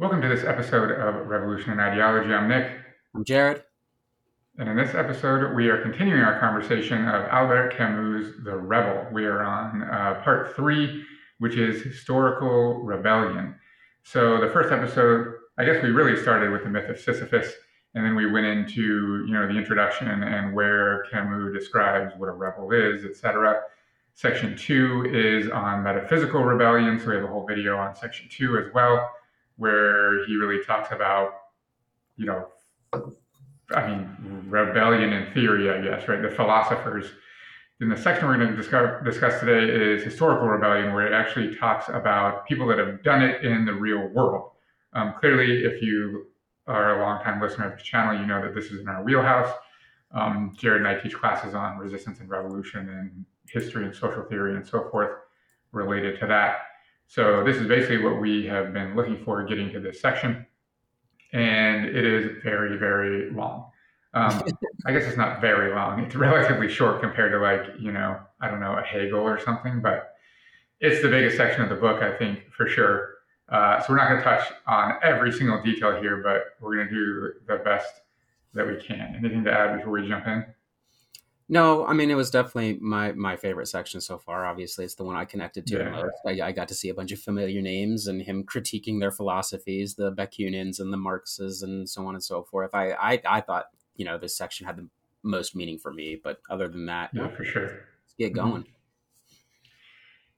Welcome to this episode of Revolution and Ideology. I'm Nick. I'm Jared. And in this episode, we are continuing our conversation of Albert Camus' The Rebel. We are on uh, part three, which is historical rebellion. So the first episode, I guess we really started with the myth of Sisyphus, and then we went into you know the introduction and where Camus describes what a rebel is, etc. Section two is on metaphysical rebellion, so we have a whole video on section two as well where he really talks about, you know, I mean, rebellion in theory, I guess, right? The philosophers. In the section we're going to discuss, discuss today is historical rebellion, where it actually talks about people that have done it in the real world. Um, clearly, if you are a longtime listener of the channel, you know that this is in our wheelhouse. Um, Jared and I teach classes on resistance and revolution and history and social theory and so forth related to that. So this is basically what we have been looking for getting to this section. And it is very, very long. Um, I guess it's not very long. It's relatively short compared to like, you know, I don't know, a Hegel or something, but it's the biggest section of the book, I think, for sure. Uh, so we're not going to touch on every single detail here, but we're going to do the best that we can. Anything to add before we jump in? No, I mean it was definitely my my favorite section so far. Obviously, it's the one I connected to yeah. most. I, I, got to see a bunch of familiar names and him critiquing their philosophies, the Bakunins and the Marxes, and so on and so forth. I I, I thought you know this section had the most meaning for me, but other than that, yeah, for sure. Let's get mm-hmm. going.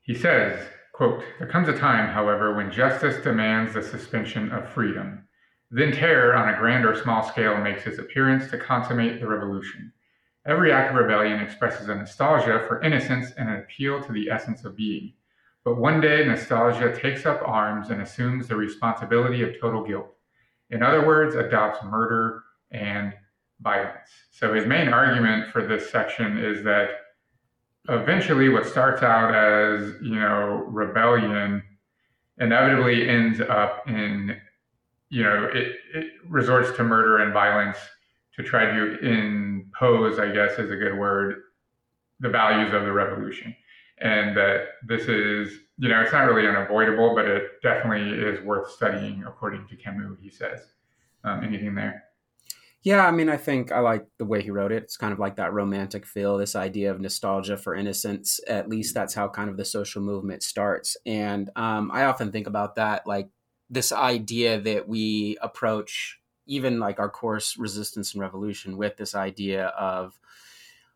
He says, "quote There comes a time, however, when justice demands the suspension of freedom. Then terror, on a grand or small scale, makes its appearance to consummate the revolution." Every act of rebellion expresses a nostalgia for innocence and an appeal to the essence of being. But one day, nostalgia takes up arms and assumes the responsibility of total guilt. In other words, adopts murder and violence. So his main argument for this section is that eventually what starts out as, you know, rebellion inevitably ends up in, you know, it, it resorts to murder and violence to try to impose, I guess is a good word, the values of the revolution. And that this is, you know, it's not really unavoidable, but it definitely is worth studying according to Camus, he says. Um, anything there? Yeah, I mean, I think I like the way he wrote it. It's kind of like that romantic feel, this idea of nostalgia for innocence. At least that's how kind of the social movement starts. And um, I often think about that, like this idea that we approach even like our course resistance and revolution with this idea of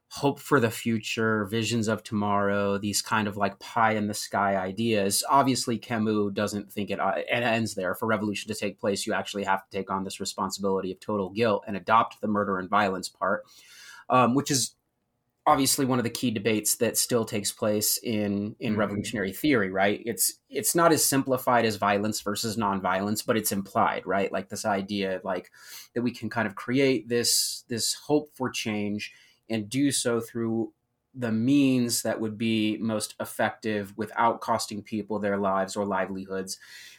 hope for the future visions of tomorrow these kind of like pie in the sky ideas. Obviously camus doesn't think it, uh, it ends there. For revolution to take place you actually have to take on this responsibility of total guilt and adopt the murder and violence part um, which is obviously one of the key debates that still takes place in in mm-hmm. revolutionary theory right it's it's not as simplified as violence versus nonviolence but it's implied right like this idea like that we can kind of create this this hope for change and do so through the means that would be most effective without costing people their lives or livelihoods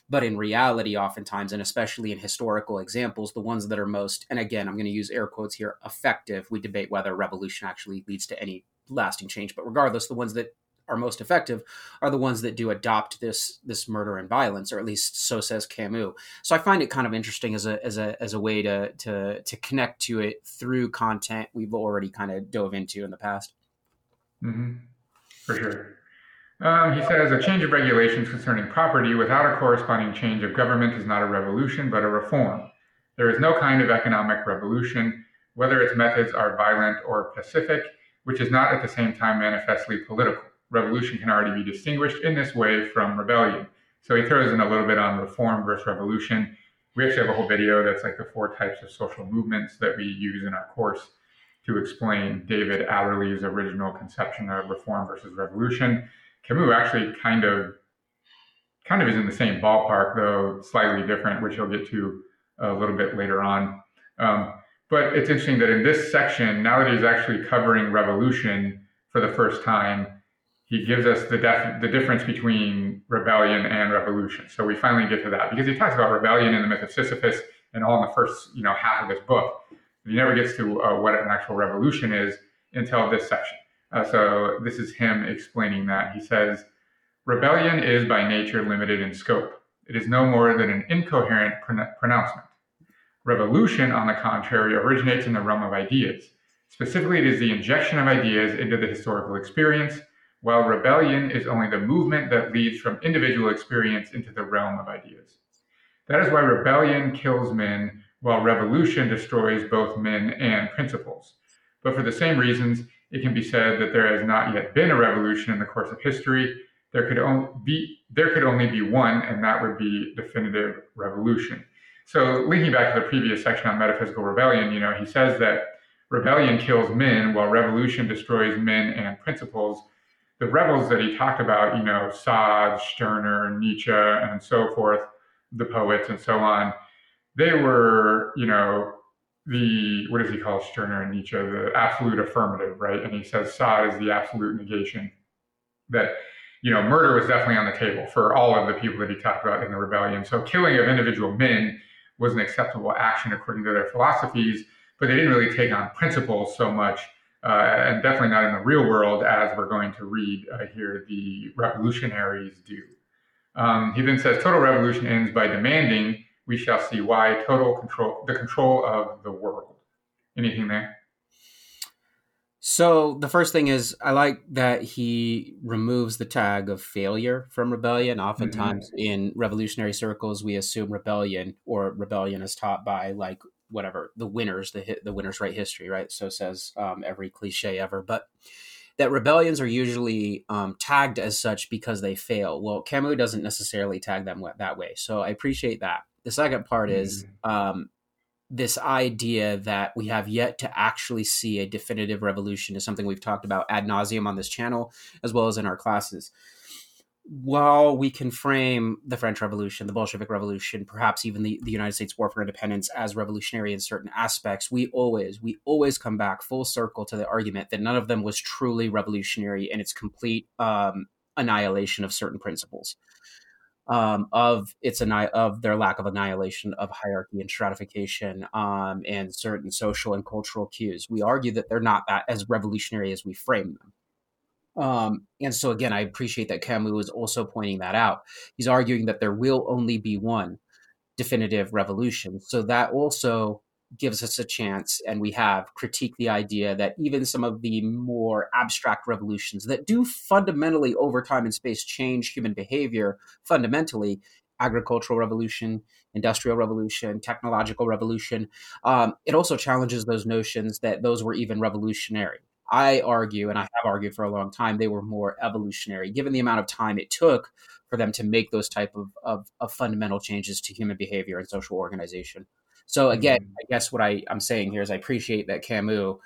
but in reality, oftentimes, and especially in historical examples, the ones that are most, and again, I'm going to use air quotes here, effective, we debate whether revolution actually leads to any lasting change. But regardless, the ones that are most effective are the ones that do adopt this this murder and violence, or at least so says Camus. So I find it kind of interesting as a as a as a way to to to connect to it through content we've already kind of dove into in the past. Mm-hmm. For sure. Um, he says a change of regulations concerning property without a corresponding change of government is not a revolution, but a reform. There is no kind of economic revolution, whether its methods are violent or pacific, which is not at the same time manifestly political. Revolution can already be distinguished in this way from rebellion. So he throws in a little bit on reform versus revolution. We actually have a whole video that's like the four types of social movements that we use in our course to explain David Aberle's original conception of reform versus revolution. Camus actually kind of kind of is in the same ballpark, though slightly different, which he'll get to a little bit later on. Um, but it's interesting that in this section, now that he's actually covering revolution for the first time, he gives us the def- the difference between rebellion and revolution. So we finally get to that because he talks about rebellion in the myth of Sisyphus and all in the first you know half of this book. He never gets to uh, what an actual revolution is until this section. Uh, so this is him explaining that. He says, Rebellion is by nature limited in scope. It is no more than an incoherent pronouncement. Revolution, on the contrary, originates in the realm of ideas. Specifically, it is the injection of ideas into the historical experience, while rebellion is only the movement that leads from individual experience into the realm of ideas. That is why rebellion kills men, while revolution destroys both men and principles. But for the same reasons, it can be said that there has not yet been a revolution in the course of history. There could only be there could only be one, and that would be definitive revolution. So linking back to the previous section on metaphysical rebellion, you know, he says that rebellion kills men while revolution destroys men and principles. The rebels that he talked about, you know, Sade, Stirner, Nietzsche, and so forth, the poets and so on, they were, you know, the what does he call Stirner and Nietzsche, the absolute affirmative, right? And he says Sade is the absolute negation. That you know, murder was definitely on the table for all of the people that he talked about in the rebellion. So killing of individual men was an acceptable action according to their philosophies, but they didn't really take on principles so much, uh, and definitely not in the real world, as we're going to read uh, here the revolutionaries do. Um, he then says total revolution ends by demanding we shall see why total control the control of the world. Anything there? So the first thing is I like that he removes the tag of failure from rebellion. Oftentimes mm-hmm. in revolutionary circles, we assume rebellion or rebellion is taught by like whatever the winners, the the winners write history, right? So says um, every cliche ever, but that rebellions are usually um, tagged as such because they fail. Well, Camus doesn't necessarily tag them that way, so I appreciate that. The second part is um, this idea that we have yet to actually see a definitive revolution is something we've talked about ad nauseum on this channel as well as in our classes. While we can frame the French Revolution, the Bolshevik Revolution, perhaps even the, the United States War for Independence as revolutionary in certain aspects, we always, we always come back full circle to the argument that none of them was truly revolutionary in its complete um, annihilation of certain principles um, of its of their lack of annihilation of hierarchy and stratification um, and certain social and cultural cues. We argue that they're not that as revolutionary as we frame them. Um, and so again, I appreciate that Camus is also pointing that out. He's arguing that there will only be one definitive revolution. So that also gives us a chance, and we have critiqued the idea that even some of the more abstract revolutions that do fundamentally over time and space change human behavior fundamentally agricultural revolution industrial revolution technological revolution um, it also challenges those notions that those were even revolutionary. I argue and i have argued for a long time they were more evolutionary given the amount of time it took for them to make those type of, of, of fundamental changes to human behavior and social organization so again, mm-hmm. I guess what I, I'm saying here is I appreciate that Camus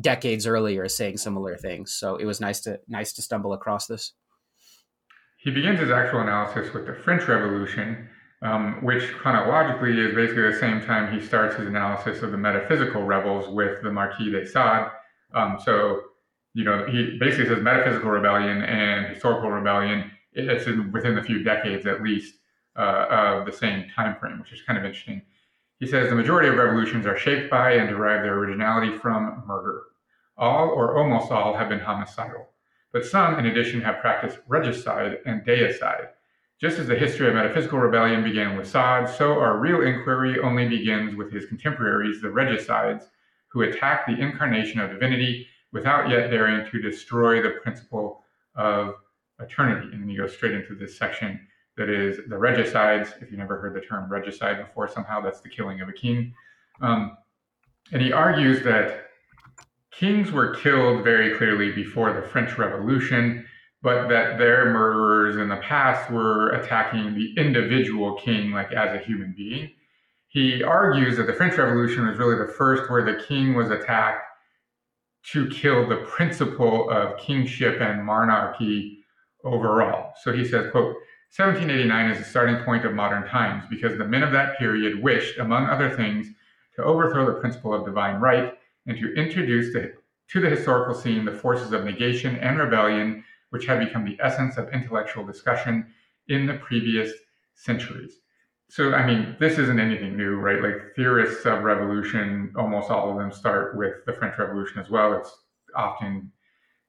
decades earlier is saying similar things. So it was nice to nice to stumble across this. He begins his actual analysis with the French Revolution, um, which chronologically is basically the same time he starts his analysis of the metaphysical rebels with the Marquis de Sade. Um, so, you know, he basically says metaphysical rebellion and historical rebellion. It's in, within a few decades at least uh, of the same time frame, which is kind of interesting. He says the majority of revolutions are shaped by and derive their originality from murder. All or almost all have been homicidal, but some, in addition, have practiced regicide and deicide. Just as the history of metaphysical rebellion began with Sade, so our real inquiry only begins with his contemporaries, the regicides, who attack the incarnation of divinity without yet daring to destroy the principle of eternity. And he goes straight into this section that is the regicides. If you never heard the term regicide before, somehow that's the killing of a king. Um, and he argues that kings were killed very clearly before the French Revolution, but that their murderers in the past were attacking the individual king, like as a human being. He argues that the French Revolution was really the first where the king was attacked to kill the principle of kingship and monarchy overall. So he says, quote, 1789 is the starting point of modern times because the men of that period wished, among other things, to overthrow the principle of divine right and to introduce the, to the historical scene the forces of negation and rebellion, which had become the essence of intellectual discussion in the previous centuries. So, I mean, this isn't anything new, right? Like theorists of revolution, almost all of them start with the French Revolution as well. It's often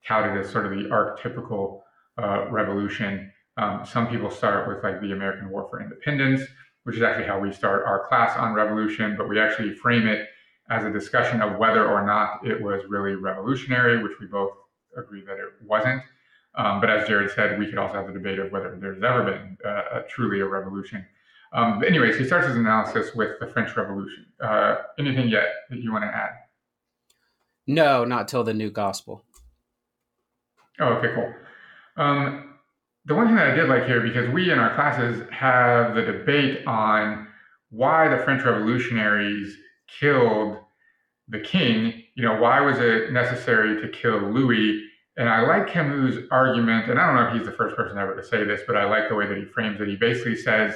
touted as sort of the archetypical uh, revolution Um, some people start with like the American War for Independence, which is actually how we start our class on revolution, but we actually frame it as a discussion of whether or not it was really revolutionary, which we both agree that it wasn't. Um, but as Jared said, we could also have the debate of whether there's ever been uh, a, truly a revolution. Um, but anyways, he starts his analysis with the French Revolution. Uh, anything yet that you want to add? No, not till the New Gospel. Oh, okay, cool. Um, the one thing that I did like here, because we in our classes have the debate on why the French revolutionaries killed the king. You know, why was it necessary to kill Louis? And I like Camus' argument, and I don't know if he's the first person ever to say this, but I like the way that he frames it. He basically says,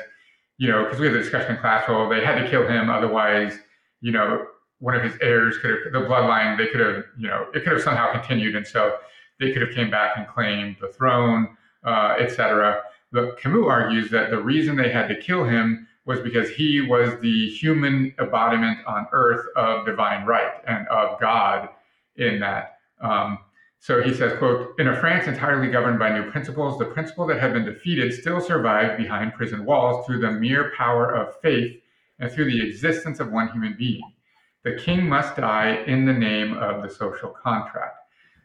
you know, because we had the discussion in class, well, they had to kill him, otherwise, you know, one of his heirs could have, the bloodline, they could have, you know, it could have somehow continued, and so they could have came back and claimed the throne, uh, etc. But Camus argues that the reason they had to kill him was because he was the human embodiment on earth of divine right and of God in that. Um, so he says, quote, in a France entirely governed by new principles, the principle that had been defeated still survived behind prison walls through the mere power of faith and through the existence of one human being. The king must die in the name of the social contract.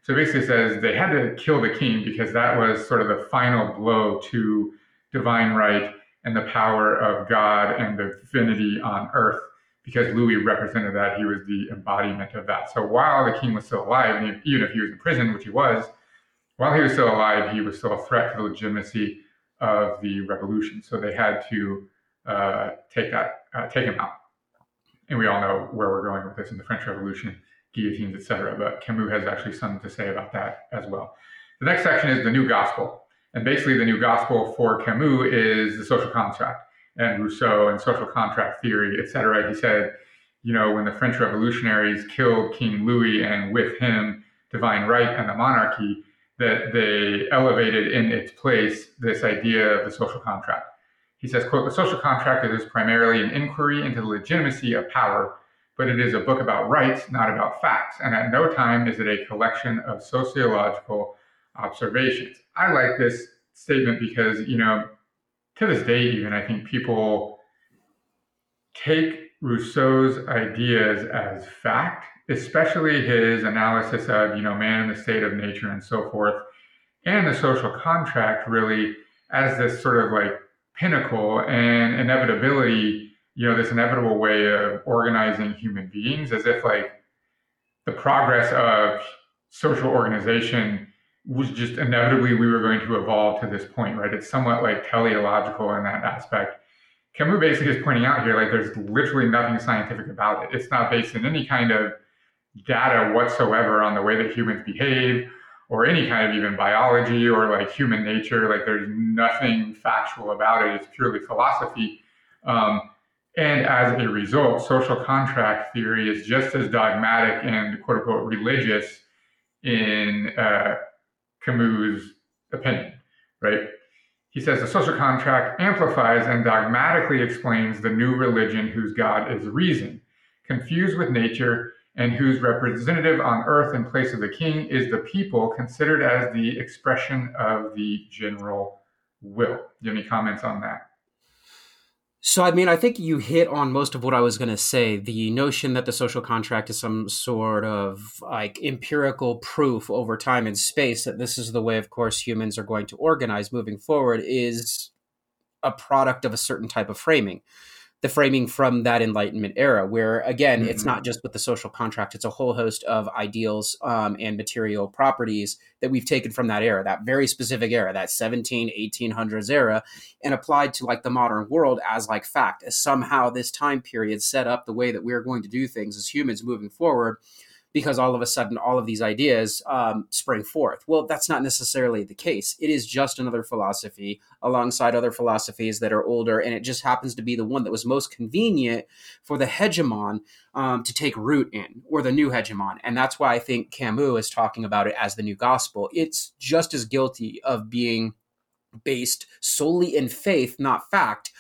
So basically says they had to kill the king because that was sort of the final blow to divine right and the power of God and the divinity on earth because Louis represented that. He was the embodiment of that. So while the king was still alive, even if he was in prison, which he was, while he was still alive, he was still a threat to the legitimacy of the revolution. So they had to uh, take that, uh, take him out. And we all know where we're going with this in the French Revolution, guillotines, etc. But Camus has actually something to say about that as well. The next section is the New Gospel. And basically, the New Gospel for Camus is the social contract and Rousseau and social contract theory, et cetera. He said, you know, when the French revolutionaries killed King Louis and with him divine right and the monarchy, that they elevated in its place this idea of the social contract. He says, quote, the social contract is primarily an inquiry into the legitimacy of power, but it is a book about rights, not about facts. And at no time is it a collection of sociological observations. I like this statement because, you know, to this day, even, I think people take Rousseau's ideas as fact, especially his analysis of, you know, man in the state of nature and so forth, and the social contract really as this sort of like pinnacle and inevitability, you know, this inevitable way of organizing human beings as if like the progress of social organization was just inevitably we were going to evolve to this point, right? It's somewhat like teleological in that aspect. Camus basically is pointing out here, like there's literally nothing scientific about it. It's not based in any kind of data whatsoever on the way that humans behave or any kind of even biology or like human nature. Like there's nothing factual about it. It's purely philosophy. Um, and as a result, social contract theory is just as dogmatic and quote unquote religious in uh, Camus' opinion, right? He says the social contract amplifies and dogmatically explains the new religion whose God is reason, confused with nature, and whose representative on earth in place of the king is the people considered as the expression of the general will. Do you have any comments on that? So, I mean, I think you hit on most of what I was going to say. The notion that the social contract is some sort of like empirical proof over time and space that this is the way, of course, humans are going to organize moving forward is a product of a certain type of framing the framing from that Enlightenment era, where again, mm-hmm. it's not just with the social contract, it's a whole host of ideals um, and material properties that we've taken from that era, that very specific era, that 17, 1800s era, and applied to like the modern world as like fact, as somehow this time period set up the way that we're going to do things as humans moving forward because all of a sudden all of these ideas um, spring forth. Well, that's not necessarily the case. It is just another philosophy alongside other philosophies that are older, and it just happens to be the one that was most convenient for the hegemon um, to take root in, or the new hegemon. And that's why I think Camus is talking about it as the new gospel. It's just as guilty of being based solely in faith, not fact,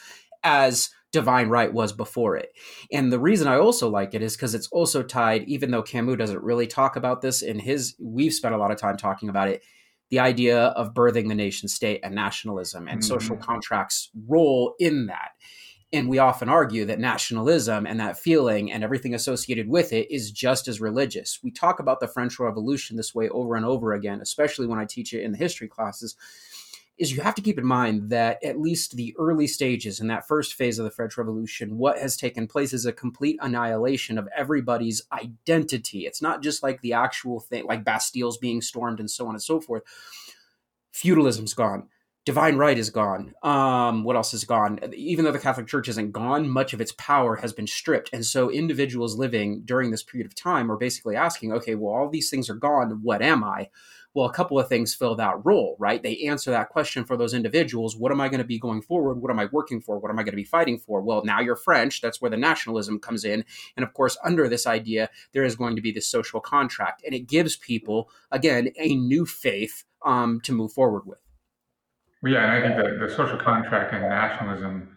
as divine right was before it. And the reason I also like it is because it's also tied, even though Camus doesn't really talk about this in his, we've spent a lot of time talking about it. the idea of birthing the nation state and nationalism and mm-hmm. social contracts role in that. And we often argue that nationalism and that feeling and everything associated with it is just as religious. We talk about the French Revolution this way over and over again, especially when I teach it in the history classes. Is you have to keep in mind that at least the early stages in that first phase of the French Revolution, what has taken place is a complete annihilation of everybody's identity. It's not just like the actual thing, like Bastilles being stormed and so on and so forth. Feudalism's gone divine right is gone. Um, what else is gone? Even though the Catholic Church isn't gone, much of its power has been stripped. And so individuals living during this period of time are basically asking, okay, well, all these things are gone. What am I? Well, a couple of things fill that role, right? They answer that question for those individuals. What am I going to be going forward? What am I working for? What am I going to be fighting for? Well, now you're French. That's where the nationalism comes in. And of course, under this idea, there is going to be this social contract. And it gives people, again, a new faith um, to move forward with. Yeah, and I think that the social contract and nationalism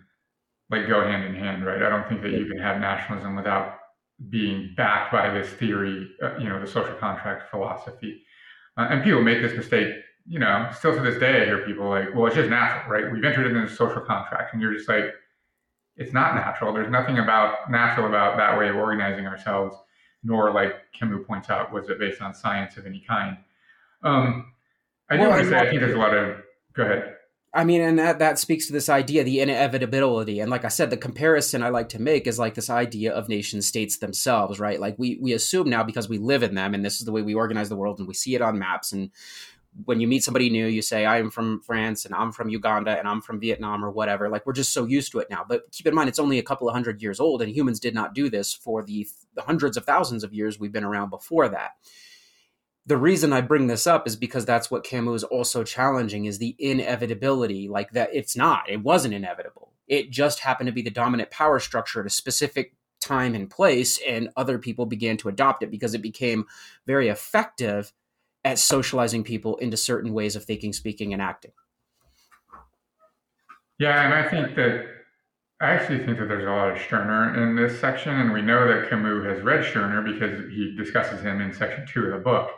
like go hand in hand, right? I don't think that you can have nationalism without being backed by this theory, uh, you know, the social contract philosophy. Uh, and people make this mistake, you know, still to this day, I hear people like, well, it's just natural, right? We've entered into this social contract. And you're just like, it's not natural. There's nothing about natural about that way of organizing ourselves, nor like Camus points out, was it based on science of any kind. Um, I do well, want to say, I think there's a lot of, go ahead. I mean, and that that speaks to this idea, the inevitability. And like I said, the comparison I like to make is like this idea of nation states themselves, right? Like we we assume now because we live in them, and this is the way we organize the world, and we see it on maps. And when you meet somebody new, you say, "I am from France, and I'm from Uganda, and I'm from Vietnam, or whatever." Like we're just so used to it now. But keep in mind, it's only a couple of hundred years old, and humans did not do this for the, the hundreds of thousands of years we've been around before that the reason I bring this up is because that's what Camus is also challenging is the inevitability. Like that, it's not. It wasn't inevitable. It just happened to be the dominant power structure at a specific time and place, and other people began to adopt it because it became very effective at socializing people into certain ways of thinking, speaking, and acting. Yeah, and I think that I actually think that there's a lot of Stirner in this section, and we know that Camus has read Stirner because he discusses him in section two of the book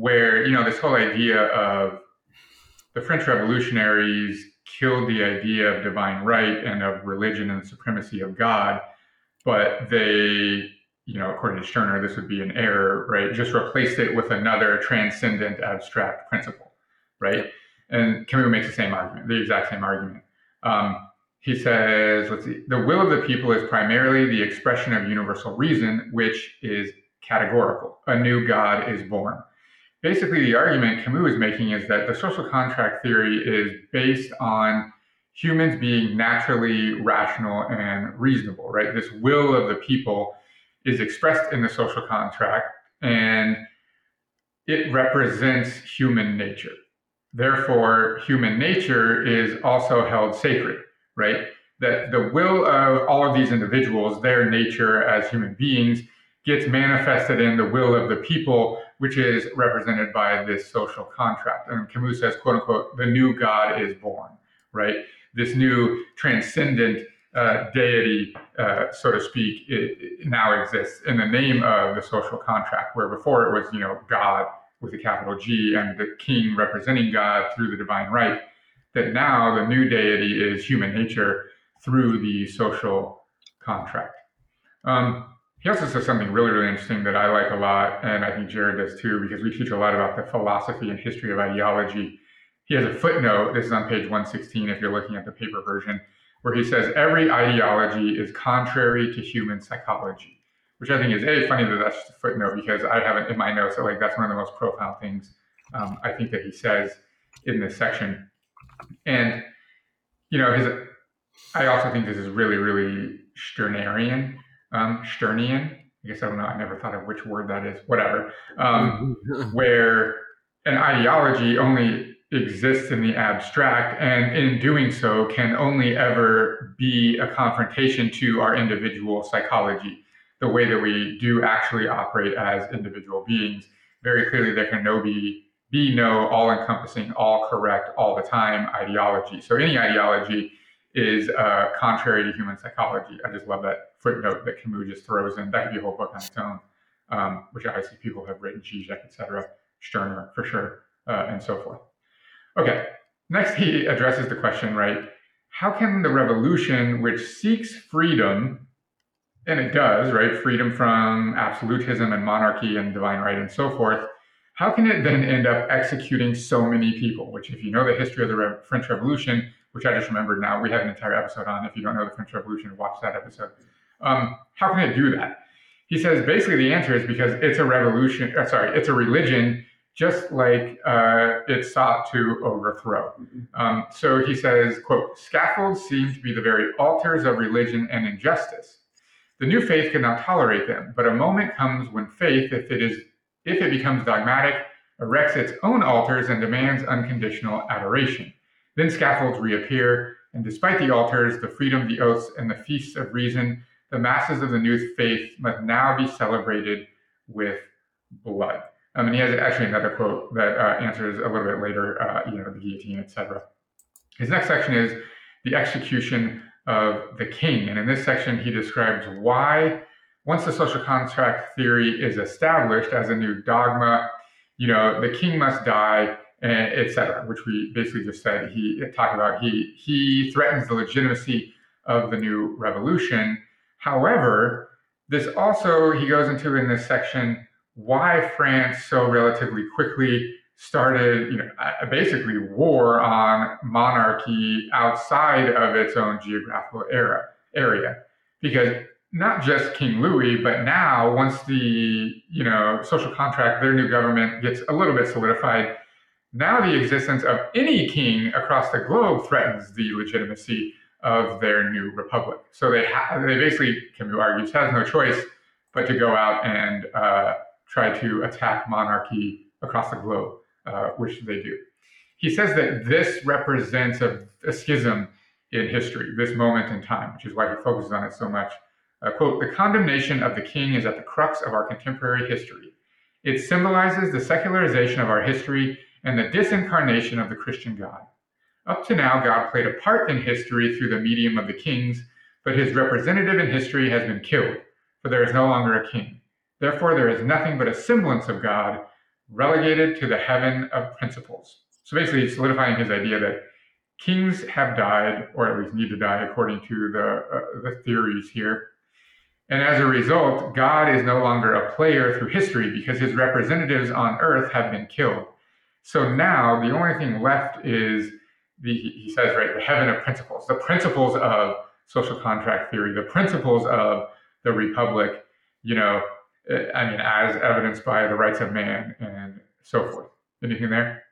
where you know this whole idea of the French revolutionaries killed the idea of divine right and of religion and the supremacy of God, but they, you know, according to Stirner, this would be an error, right? Just replaced it with another transcendent abstract principle, right? And Camus makes the same argument, the exact same argument. Um, he says, let's see, the will of the people is primarily the expression of universal reason, which is categorical. A new God is born basically the argument Camus is making is that the social contract theory is based on humans being naturally rational and reasonable, right? This will of the people is expressed in the social contract and it represents human nature. Therefore, human nature is also held sacred, right? That the will of all of these individuals, their nature as human beings, gets manifested in the will of the people, which is represented by this social contract. And Camus says, quote unquote, the new God is born, right? This new transcendent uh, deity, uh, so to speak, it, it now exists in the name of the social contract, where before it was, you know, God with a capital G and the king representing God through the divine right, that now the new deity is human nature through the social contract. Um, he also says something really, really interesting that I like a lot, and I think Jared does too, because we teach a lot about the philosophy and history of ideology. He has a footnote, this is on page 116 if you're looking at the paper version, where he says every ideology is contrary to human psychology, which I think is a funny that that's just a footnote because I haven't in my notes that like that's one of the most profound things um, I think that he says in this section. And you know, his I also think this is really, really Stirnerian um, Stirnian. I guess I don't know. I never thought of which word that is. Whatever. Um, where an ideology only exists in the abstract, and in doing so, can only ever be a confrontation to our individual psychology, the way that we do actually operate as individual beings. Very clearly, there can no be be no all-encompassing, all correct, all the time ideology. So any ideology is uh, contrary to human psychology. I just love that footnote that Camus just throws in. That could be a whole book on its own, um, which I see people have written, Zizek, etc., Stirner for sure. uh, and so forth. Okay, next he addresses the question, right? How can the revolution, which seeks freedom, and it does, right, freedom from absolutism and monarchy and divine right and so forth, how can it then end up executing so many people? Which, if you know the history of the Re- French Revolution, which I just remembered now, we have an entire episode on. If you don't know the French Revolution, watch that episode. Um, how can it do that? He says basically the answer is because it's a revolution. Uh, sorry, it's a religion just like uh, it sought to overthrow. Um, so he says, quote, scaffolds seem to be the very altars of religion and injustice. The new faith could not tolerate them, but a moment comes when faith, if it is if it becomes dogmatic, erects its own altars and demands unconditional adoration. Then scaffolds reappear, and despite the altars, the freedom, the oaths, and the feasts of reason, the masses of the new faith must now be celebrated with blood. Um, and he has actually another quote that uh, answers a little bit later, uh, you know, the guillotine, etc. His next section is the execution of the king. And in this section, he describes why, once the social contract theory is established as a new dogma, you know, the king must die, etc., which we basically just said. He talked about he he threatens the legitimacy of the new revolution. However, this also he goes into in this section why France so relatively quickly started, you know, basically war on monarchy outside of its own geographical era area, because not just King Louis, but now once the you know social contract, their new government gets a little bit solidified. Now the existence of any king across the globe threatens the legitimacy of their new republic. So they ha- they basically, Camus argues, has no choice but to go out and uh, try to attack monarchy across the globe, uh, which they do. He says that this represents a, a, schism in history, this moment in time, which is why he focuses on it so much. Uh, quote, the condemnation of the king is at the crux of our contemporary history. It symbolizes the secularization of our history and the disincarnation of the Christian God. Up to now, God played a part in history through the medium of the kings, but his representative in history has been killed, for there is no longer a king. Therefore, there is nothing but a semblance of God relegated to the heaven of principles. So basically, he's solidifying his idea that kings have died, or at least need to die, according to the, uh, the theories here. And as a result, God is no longer a player through history because his representatives on earth have been killed. So now the only thing left is the, he says, right, the heaven of principles, the principles of social contract theory, the principles of the republic, you know, eh, I mean, as evidenced by the rights of man and so forth. Anything there?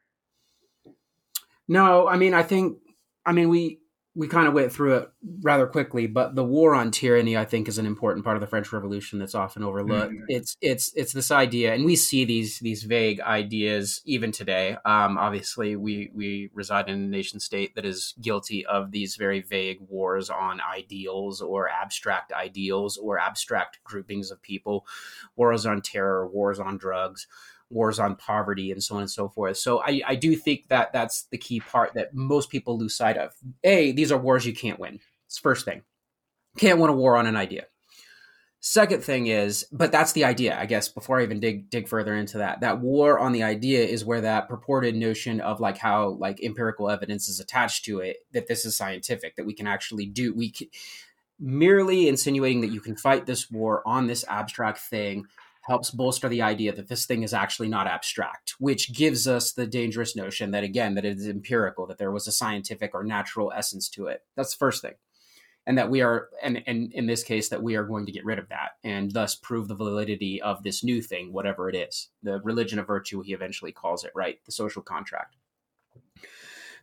No, I mean, I think, I mean, we we kind of went through it rather quickly, but the war on tyranny, I think, is an important part of the French Revolution that's often overlooked. Mm-hmm. It's it's it's this idea, and we see these these vague ideas even today. Um, obviously, we we reside in a nation state that is guilty of these very vague wars on ideals or abstract ideals or abstract groupings of people, wars on terror, wars on drugs wars on poverty and so on and so forth. So I, I do think that that's the key part that most people lose sight of. A, these are wars you can't win. It's first thing. Can't win a war on an idea. Second thing is, but that's the idea, I guess, before I even dig dig further into that. That war on the idea is where that purported notion of like how like empirical evidence is attached to it, that this is scientific, that we can actually do we can, merely insinuating that you can fight this war on this abstract thing helps bolster the idea that this thing is actually not abstract, which gives us the dangerous notion that, again, that it is empirical, that there was a scientific or natural essence to it. That's the first thing. And that we are, and, and in this case, that we are going to get rid of that and thus prove the validity of this new thing, whatever it is. The religion of virtue, he eventually calls it, right? The social contract.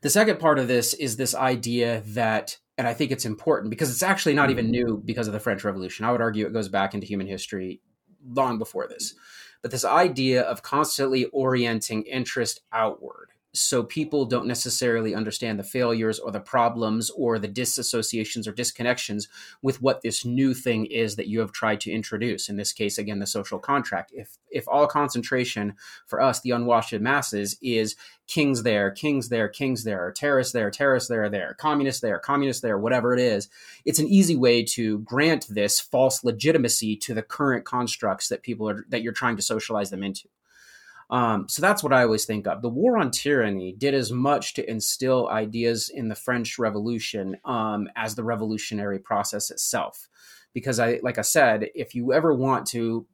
The second part of this is this idea that and I think it's important because it's actually not even new because of the French Revolution. I would argue it goes back into human history long before this. But this idea of constantly orienting interest outward so people don't necessarily understand the failures or the problems or the disassociations or disconnections with what this new thing is that you have tried to introduce. In this case again the social contract. If if all concentration for us the unwashed masses is kings there kings there kings there terrorists there terrorists there there communists there communists there whatever it is it's an easy way to grant this false legitimacy to the current constructs that people are that you're trying to socialize them into Um, so that's what I always think of. The war on tyranny did as much to instill ideas in the French Revolution um, as the revolutionary process itself. Because I, like I said, if you ever want to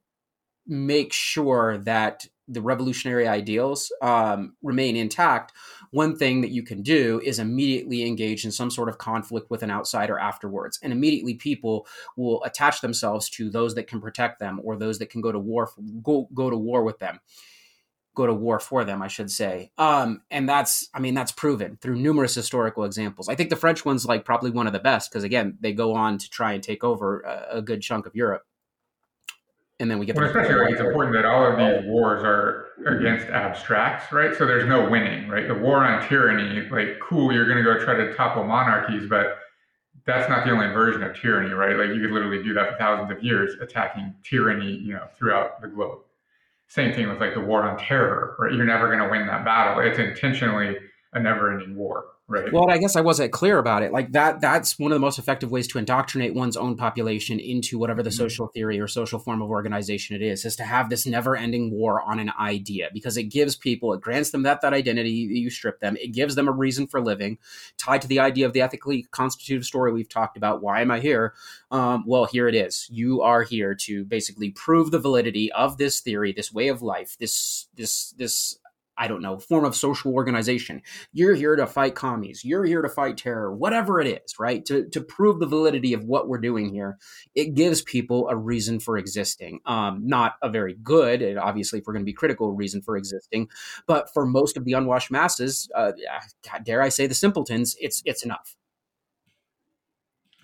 make sure that the revolutionary ideals um, remain intact, one thing that you can do is immediately engage in some sort of conflict with an outsider afterwards. And immediately people will attach themselves to those that can protect them or those that can go to war go, go to war with them go to war for them, I should say. Um, and that's, I mean, that's proven through numerous historical examples. I think the French one's like probably one of the best because again, they go on to try and take over a, a good chunk of Europe and then we get. Well, especially like it's important that all of these wars are against abstracts, right? So there's no winning, right? The war on tyranny, like, cool, you're going to go try to topple monarchies, but that's not the only version of tyranny, right? Like you could literally do that for thousands of years, attacking tyranny, you know, throughout the globe. Same thing with like the war on terror, right? You're never going to win that battle. It's intentionally a never-ending war. Right. Well, I guess I wasn't clear about it. Like that that's one of the most effective ways to indoctrinate one's own population into whatever the mm-hmm. social theory or social form of organization it is, is to have this never-ending war on an idea because it gives people, it grants them that that identity you strip them. It gives them a reason for living, tied to the idea of the ethically constitutive story we've talked about. Why am I here? Um, well, here it is. You are here to basically prove the validity of this theory, this way of life, this this this I don't know, form of social organization. You're here to fight commies. You're here to fight terror, whatever it is, right? To, to prove the validity of what we're doing here, it gives people a reason for existing. Um, not a very good, and obviously, if we're going to be critical, reason for existing, but for most of the unwashed masses, uh, dare I say the simpletons, it's it's enough.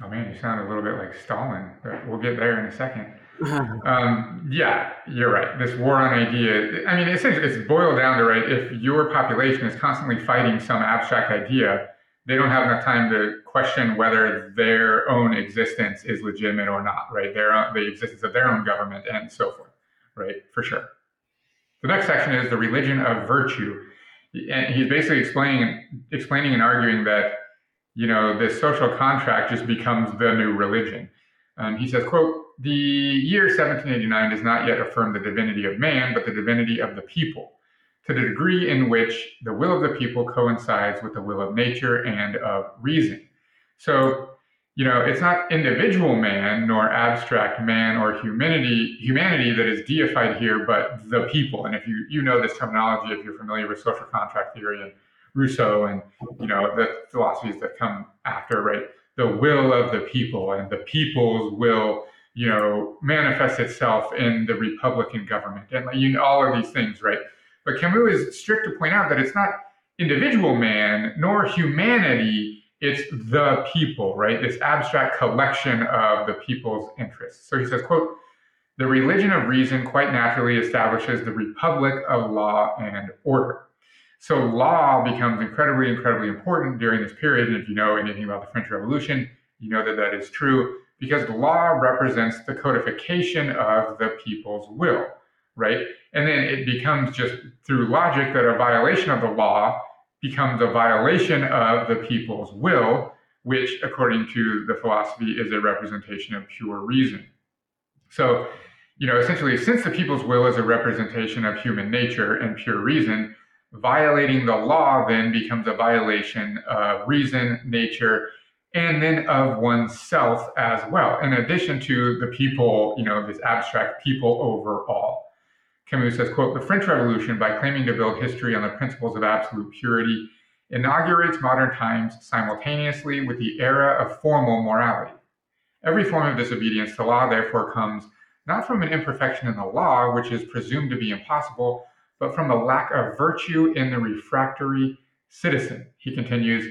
Oh man, you sound a little bit like Stalin, but we'll get there in a second. um, yeah, you're right. This war on idea. I mean, essentially, it's boiled down to right. If your population is constantly fighting some abstract idea, they don't have enough time to question whether their own existence is legitimate or not. Right, their own, the existence of their own government and so forth. Right, for sure. The next section is the religion of virtue, and he's basically explaining explaining and arguing that you know this social contract just becomes the new religion. Um, he says, quote the year 1789 does not yet affirm the divinity of man, but the divinity of the people, to the degree in which the will of the people coincides with the will of nature and of reason. So, you know, it's not individual man nor abstract man or humanity humanity that is deified here, but the people. And if you you know this terminology, if you're familiar with social contract theory and Rousseau and you know the philosophies that come after, right? The will of the people and the people's will you know, manifests itself in the Republican government and you know, all of these things, right? But Camus is strict to point out that it's not individual man nor humanity, it's the people, right? This abstract collection of the people's interests. So he says, quote, the religion of reason quite naturally establishes the republic of law and order. So law becomes incredibly, incredibly important during this period. And if you know anything about the French Revolution, you know that that is true because law represents the codification of the people's will, right? And then it becomes just through logic that a violation of the law becomes a violation of the people's will, which, according to the philosophy, is a representation of pure reason. So, you know, essentially, since the people's will is a representation of human nature and pure reason, violating the law then becomes a violation of reason, nature, and then of oneself as well, in addition to the people, you know, this abstract people overall. Camus says, quote, the French Revolution, by claiming to build history on the principles of absolute purity, inaugurates modern times simultaneously with the era of formal morality. Every form of disobedience to law, therefore, comes not from an imperfection in the law, which is presumed to be impossible, but from a lack of virtue in the refractory citizen. He continues,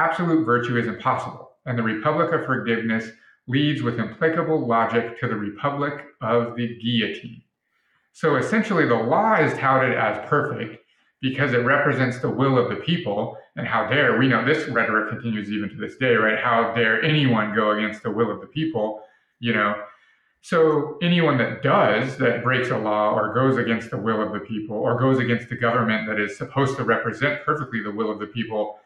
absolute virtue is impossible and the Republic of Forgiveness leads with implacable logic to the Republic of the Guillotine. So essentially, the law is touted as perfect because it represents the will of the people. And how dare, we know this rhetoric continues even to this day, right? How dare anyone go against the will of the people, you know? So anyone that does, that breaks a law or goes against the will of the people or goes against the government that is supposed to represent perfectly the will of the people,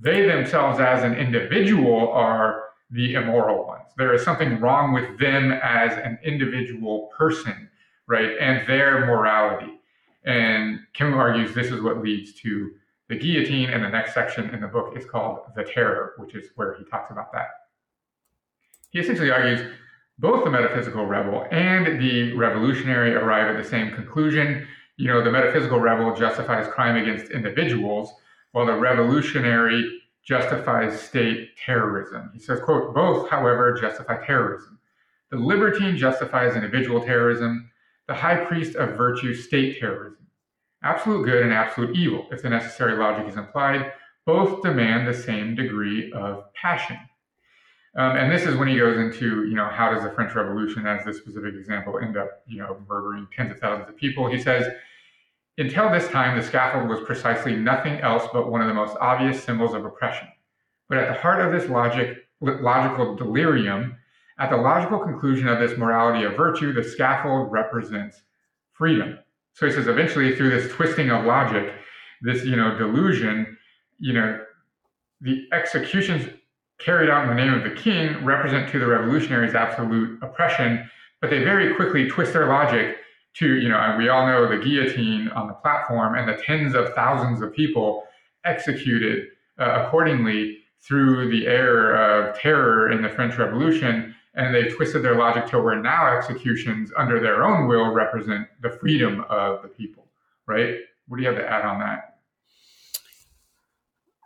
they themselves as an individual are the immoral ones. There is something wrong with them as an individual person, right? And their morality. And Kim argues this is what leads to the guillotine, and the next section in the book is called The Terror, which is where he talks about that. He essentially argues both the metaphysical rebel and the revolutionary arrive at the same conclusion. You know, the metaphysical rebel justifies crime against individuals, while the revolutionary justifies state terrorism. He says, quote, both, however, justify terrorism. The libertine justifies individual terrorism, the high priest of virtue state terrorism. Absolute good and absolute evil, if the necessary logic is implied, both demand the same degree of passion. Um, and this is when he goes into, you know, how does the French Revolution, as this specific example, end up, you know, murdering tens of thousands of people? He says, until this time, the scaffold was precisely nothing else but one of the most obvious symbols of oppression. But at the heart of this logic, logical delirium, at the logical conclusion of this morality of virtue, the scaffold represents freedom. So he says eventually through this twisting of logic, this you know delusion, you know, the executions carried out in the name of the king represent to the revolutionaries absolute oppression, but they very quickly twist their logic to you know, and we all know the guillotine on the platform and the tens of thousands of people executed uh, accordingly through the air of terror in the French Revolution and they've twisted their logic to where now executions under their own will represent the freedom of the people, right? What do you have to add on that?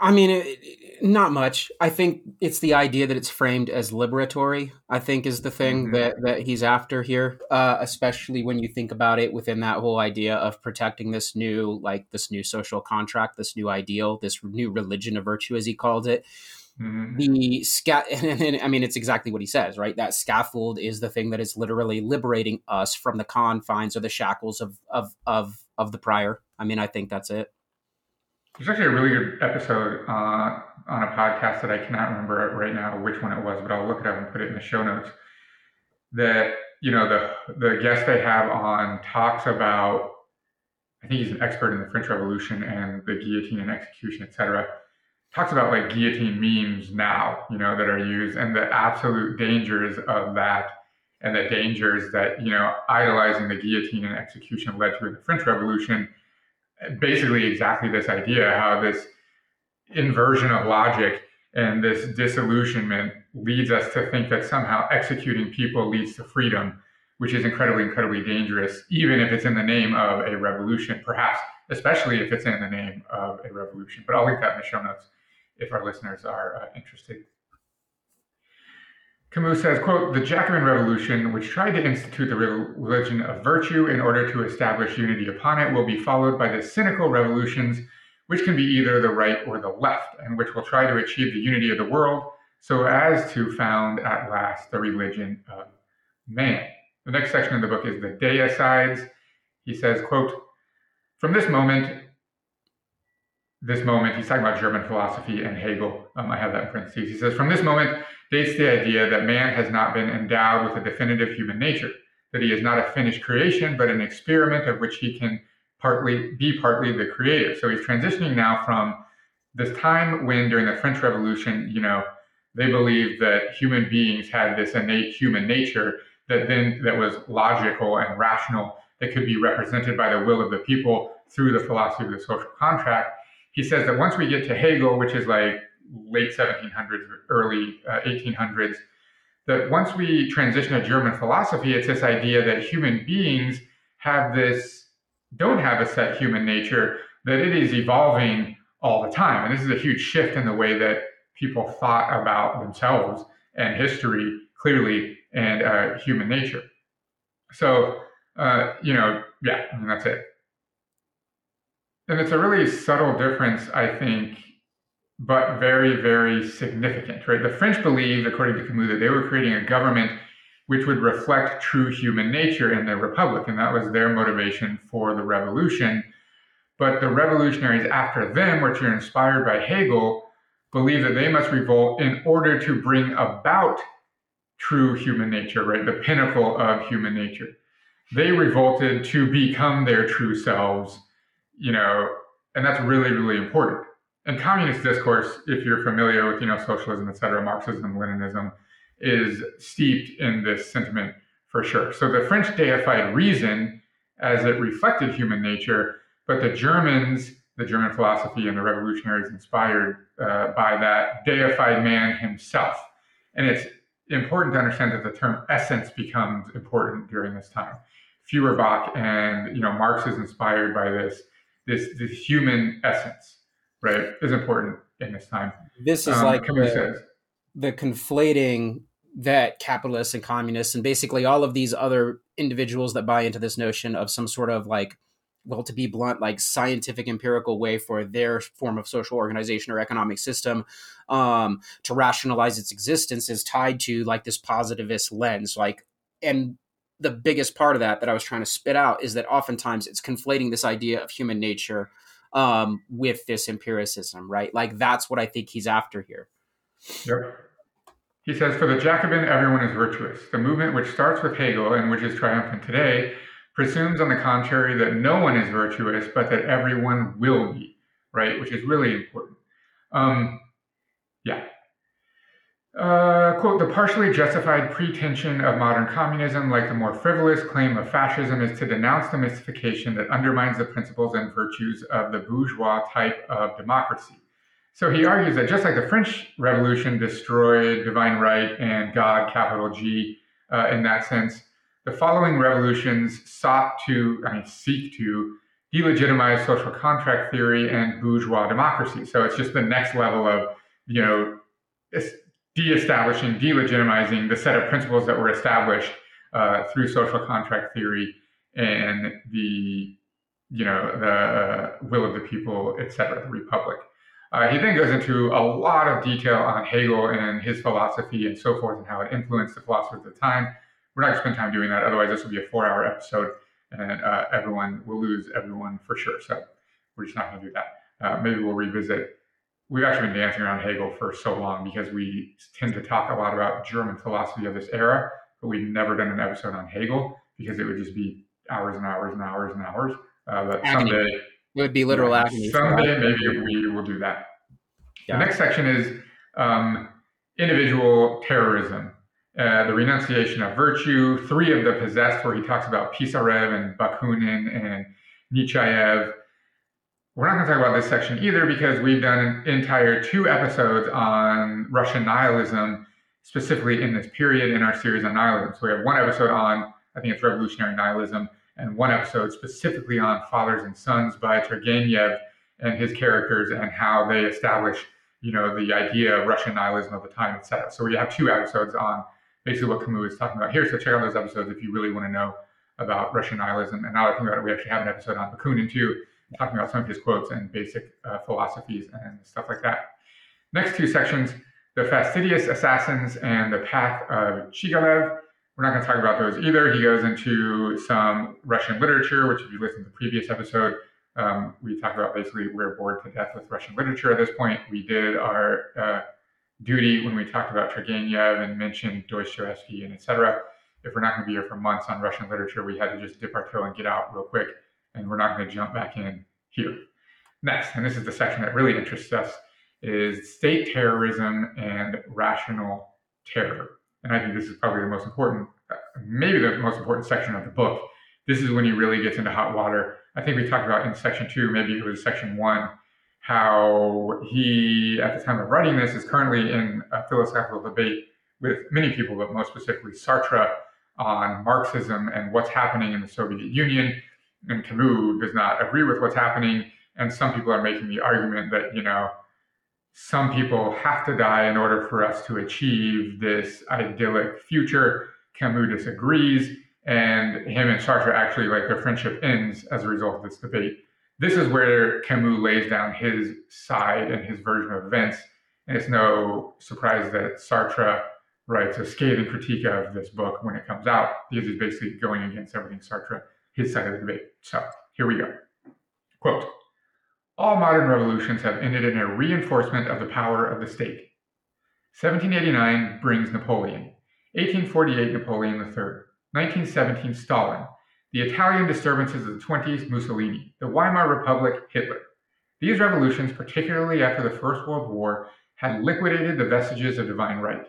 I mean, it, not much. I think it's the idea that it's framed as liberatory. I think is the thing mm-hmm. that that he's after here, uh, especially when you think about it within that whole idea of protecting this new, like this new social contract, this new ideal, this new religion of virtue, as he called it. Mm-hmm. The and, I mean, it's exactly what he says, right? That scaffold is the thing that is literally liberating us from the confines or the shackles of of of of the prior. I mean, I think that's it. There's actually a really good episode uh, on a podcast that I cannot remember right now which one it was, but I'll look it up and put it in the show notes. That you know the the guest they have on talks about. I think he's an expert in the French Revolution and the guillotine and execution, etc talks about like guillotine memes now, you know, that are used and the absolute dangers of that and the dangers that, you know, idolizing the guillotine and execution led to in the French Revolution. Basically, exactly this idea how this inversion of logic and this disillusionment leads us to think that somehow executing people leads to freedom, which is incredibly, incredibly dangerous, even if it's in the name of a revolution, perhaps, especially if it's in the name of a revolution. But I'll link that in the show notes if our listeners are uh, interested. Camus says, quote, the Jacobin Revolution, which tried to institute the religion of virtue in order to establish unity upon it, will be followed by the cynical revolutions, which can be either the right or the left, and which will try to achieve the unity of the world so as to found at last the religion of man. The next section of the book is the deicides. He says, quote, from this moment, this moment, he's talking about German philosophy and Hegel. Um, I have that in parentheses. He says, from this moment dates the idea that man has not been endowed with a definitive human nature, that he is not a finished creation, but an experiment of which he can partly be partly the creator. So he's transitioning now from this time when during the French Revolution, you know, they believed that human beings had this innate human nature that then that was logical and rational that could be represented by the will of the people through the philosophy of the social contract he says that once we get to Hegel, which is like late 1700s, early uh, 1800s, that once we transition to German philosophy, it's this idea that human beings have this, don't have a set human nature, that it is evolving all the time. And this is a huge shift in the way that people thought about themselves and history clearly and uh, human nature. So, uh, you know, yeah, I mean, that's it. And it's a really subtle difference, I think, but very, very significant, right? The French believed, according to Camus, that they were creating a government which would reflect true human nature in their republic. And that was their motivation for the revolution. But the revolutionaries after them, which are inspired by Hegel, believe that they must revolt in order to bring about true human nature, right? The pinnacle of human nature. They revolted to become their true selves you know, and that's really, really important. And communist discourse, if you're familiar with, you know, socialism, et cetera, Marxism, Leninism, is steeped in this sentiment for sure. So the French deified reason as it reflected human nature, but the Germans, the German philosophy and the revolutionaries inspired uh, by that, deified man himself. And it's important to understand that the term essence becomes important during this time. Feuerbach and you know Marx is inspired by this this this human essence, right? Is important in this time. This is um, like the, the conflating that capitalists and communists and basically all of these other individuals that buy into this notion of some sort of like well to be blunt like scientific empirical way for their form of social organization or economic system um, to rationalize its existence is tied to like this positivist lens like and the biggest part of that that i was trying to spit out is that oftentimes it's conflating this idea of human nature um, with this empiricism right like that's what i think he's after here yep he says, For the Jacobin, everyone is virtuous. The movement, which starts with Hegel and which is triumphant today, presumes, on the contrary, that no one is virtuous, but that everyone will be, right? Which is really important. Um, yeah. Uh, quote, the partially justified pretension of modern communism, like the more frivolous claim of fascism, is to denounce the mystification that undermines the principles and virtues of the bourgeois type of democracy. So he argues that just like the French Revolution destroyed divine right and God, capital G, uh, in that sense, the following revolutions sought to, I mean, seek to delegitimize social contract theory and bourgeois democracy. So it's just the next level of, you know, de-establishing, delegitimizing the set of principles that were established uh, through social contract theory and the, you know, the uh, will of the people, et cetera, the republic. Uh, he then goes into a lot of detail on Hegel and his philosophy and so forth and how it influenced the philosophers of the time. We're not going to spend time doing that. Otherwise, this will be a four hour episode and uh, everyone will lose everyone for sure. So we're just not going to do that. Uh, maybe we'll revisit. We've actually been dancing around Hegel for so long because we tend to talk a lot about German philosophy of this era, but we've never done an episode on Hegel because it would just be hours and hours and hours and hours. Uh, but someday it would be literal agony. Someday, maybe we will do that. Yeah. The next section is um, individual terrorism, uh, the renunciation of virtue, three of the possessed, where he talks about Pisarev and Bakunin and Nechayev. We're not going to talk about this section either because we've done an entire two episodes on Russian nihilism, specifically in this period in our series on nihilism. So we have one episode on, I think it's revolutionary nihilism, and one episode specifically on Fathers and Sons by Turgenev and his characters and how they establish, you know, the idea of Russian nihilism of the time, etc. So we have two episodes on basically what Camus is talking about here. So check out those episodes if you really want to know about Russian nihilism. And now that I think about it, we actually have an episode on Bakunin too, talking about some of his quotes and basic uh, philosophies and stuff like that. Next two sections, the fastidious assassins and the path of Shigalev. We're not going to talk about those either. He goes into some Russian literature, which if you listen to the previous episode, um, we talk about basically we're bored to death with Russian literature at this point. We did our uh, duty when we talked about Turgenev and mentioned Dostoevsky and etc. If we're not going to be here for months on Russian literature, we had to just dip our toe and get out real quick, and we're not going to jump back in here. Next, and this is the section that really interests us, is state terrorism and rational terror and I think this is probably the most important, maybe the most important section of the book. This is when he really gets into hot water. I think we talked about in section two, maybe it was section one, how he, at the time of writing this, is currently in a philosophical debate with many people, but most specifically Sartre, on Marxism and what's happening in the Soviet Union. And Camus does not agree with what's happening. And some people are making the argument that, you know, some people have to die in order for us to achieve this idyllic future. Camus disagrees, and him and Sartre actually, like their friendship ends as a result of this debate. This is where Camus lays down his side and his version of events. And it's no surprise that Sartre writes a scathing critique of this book when it comes out because he's basically going against everything Sartre, his side of the debate. So here we go. Quote all modern revolutions have ended in a reinforcement of the power of the state. 1789 brings Napoleon, 1848 Napoleon III, 1917 Stalin, the Italian disturbances of the 20s Mussolini, the Weimar Republic Hitler. These revolutions, particularly after the First World War, had liquidated the vestiges of divine right,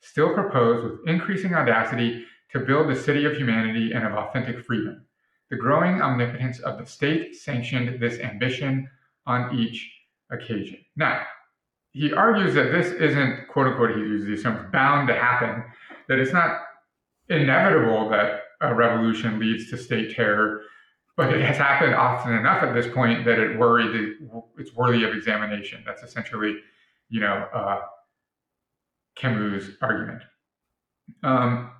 still proposed with increasing audacity to build the city of humanity and of authentic freedom. The growing omnipotence of the state sanctioned this ambition on each occasion. Now, he argues that this isn't, quote unquote, he uses these terms, bound to happen, that it's not inevitable that a revolution leads to state terror, but it has happened often enough at this point that it worried it's worthy of examination. That's essentially, you know, uh, Camus' argument. Um,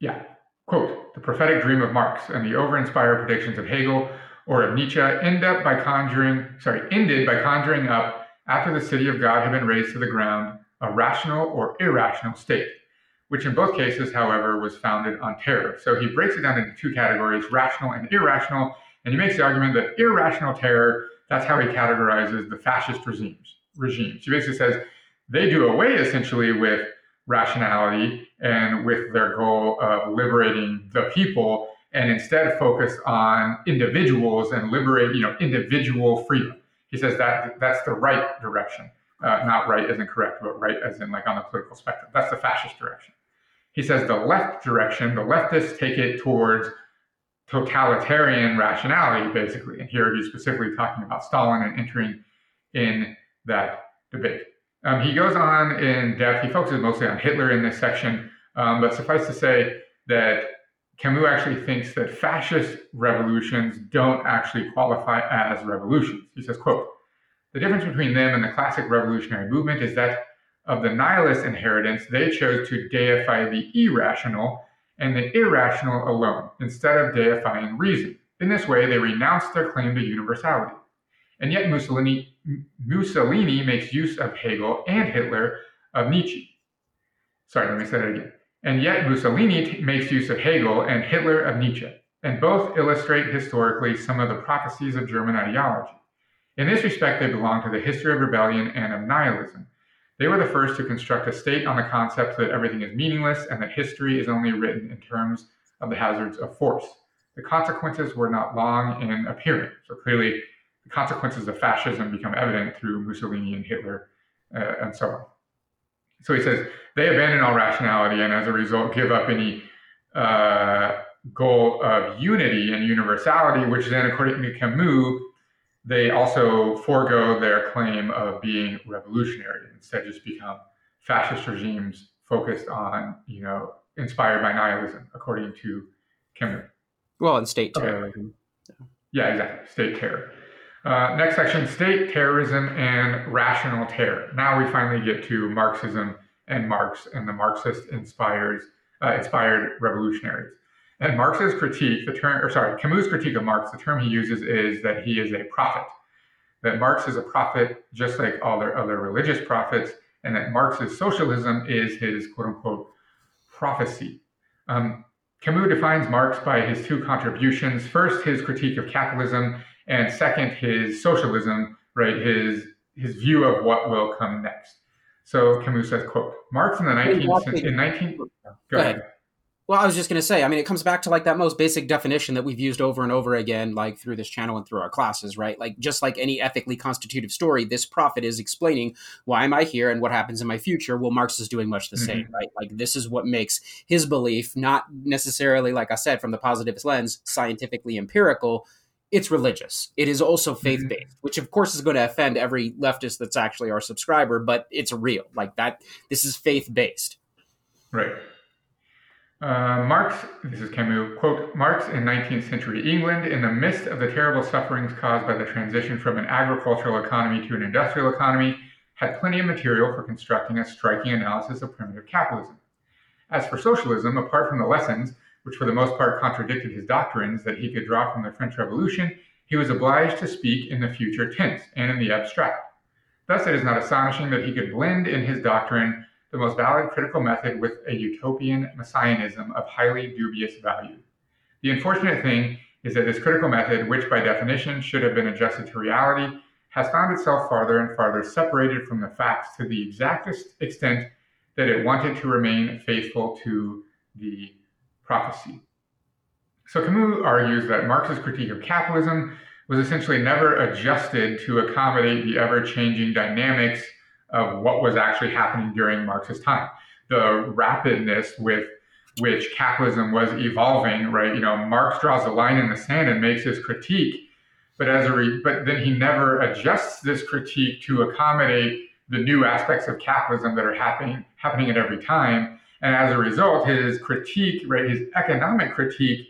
yeah, quote, the prophetic dream of Marx and the over-inspired predictions of Hegel or of Nietzsche end up by conjuring, sorry, ended by conjuring up after the city of God had been razed to the ground, a rational or irrational state, which in both cases, however, was founded on terror. So he breaks it down into two categories, rational and irrational, and he makes the argument that irrational terror, that's how he categorizes the fascist regimes. regimes. He basically says they do away essentially with rationality and with their goal of liberating the people and instead focus on individuals and liberate, you know, individual freedom. He says that that's the right direction. Uh, not right as in correct, but right as in like on the political spectrum. That's the fascist direction. He says the left direction, the leftists take it towards totalitarian rationality, basically. And here he's specifically talking about Stalin and entering in that debate. Um, he goes on in depth. He focuses mostly on Hitler in this section, um, but suffice to say that Camus actually thinks that fascist revolutions don't actually qualify as revolutions. He says, quote, the difference between them and the classic revolutionary movement is that of the nihilist inheritance, they chose to deify the irrational and the irrational alone, instead of deifying reason. In this way, they renounced their claim to universality. And yet Mussolini, Mussolini makes use of Hegel and Hitler of Nietzsche. Sorry, let me say that again. And yet Mussolini t- makes use of Hegel and Hitler of Nietzsche, and both illustrate historically some of the prophecies of German ideology. In this respect, they belong to the history of rebellion and of nihilism. They were the first to construct a state on the concept that everything is meaningless and that history is only written in terms of the hazards of force. The consequences were not long in appearing. So clearly, the consequences of fascism become evident through Mussolini and Hitler uh, and so on. So he says they abandon all rationality and as a result give up any uh, goal of unity and universality, which then, according to Camus, they also forego their claim of being revolutionary instead just become fascist regimes focused on, you know, inspired by nihilism, according to Camus. Well, and state terrorism. Okay. Yeah, exactly. State terror. Uh, next section state terrorism and rational terror. Now we finally get to Marxism and Marx and the Marxist inspires, uh, inspired revolutionaries. And Marx's critique, the term, or sorry, Camus' critique of Marx, the term he uses is that he is a prophet. That Marx is a prophet just like all their other religious prophets, and that Marx's socialism is his quote unquote prophecy. Um, Camus defines Marx by his two contributions. First, his critique of capitalism, and second, his socialism, right? His his view of what will come next. So Camus says, "quote Marx in the 19th century, in 19 go, go ahead. ahead. Well, I was just going to say, I mean, it comes back to like that most basic definition that we've used over and over again, like through this channel and through our classes, right? Like, just like any ethically constitutive story, this prophet is explaining why am I here and what happens in my future. Well, Marx is doing much the mm-hmm. same, right? Like, this is what makes his belief not necessarily, like I said, from the positivist lens, scientifically empirical, it's religious. It is also faith based, mm-hmm. which of course is going to offend every leftist that's actually our subscriber, but it's real. Like that, this is faith based. Right. Uh, Marx, this is Camus, quote, Marx in 19th century England, in the midst of the terrible sufferings caused by the transition from an agricultural economy to an industrial economy, had plenty of material for constructing a striking analysis of primitive capitalism. As for socialism, apart from the lessons, which for the most part contradicted his doctrines that he could draw from the French Revolution, he was obliged to speak in the future tense and in the abstract. Thus, it is not astonishing that he could blend in his doctrine the most valid critical method with a utopian messianism of highly dubious value. The unfortunate thing is that this critical method, which by definition should have been adjusted to reality, has found itself farther and farther separated from the facts to the exactest extent that it wanted to remain faithful to the prophecy. So Camus argues that Marx's critique of capitalism was essentially never adjusted to accommodate the ever changing dynamics of what was actually happening during Marx's time. The rapidness with which capitalism was evolving, right? You know, Marx draws a line in the sand and makes his critique, but as a re- but then he never adjusts this critique to accommodate the new aspects of capitalism that are happening happening at every time. And as a result, his critique, right, his economic critique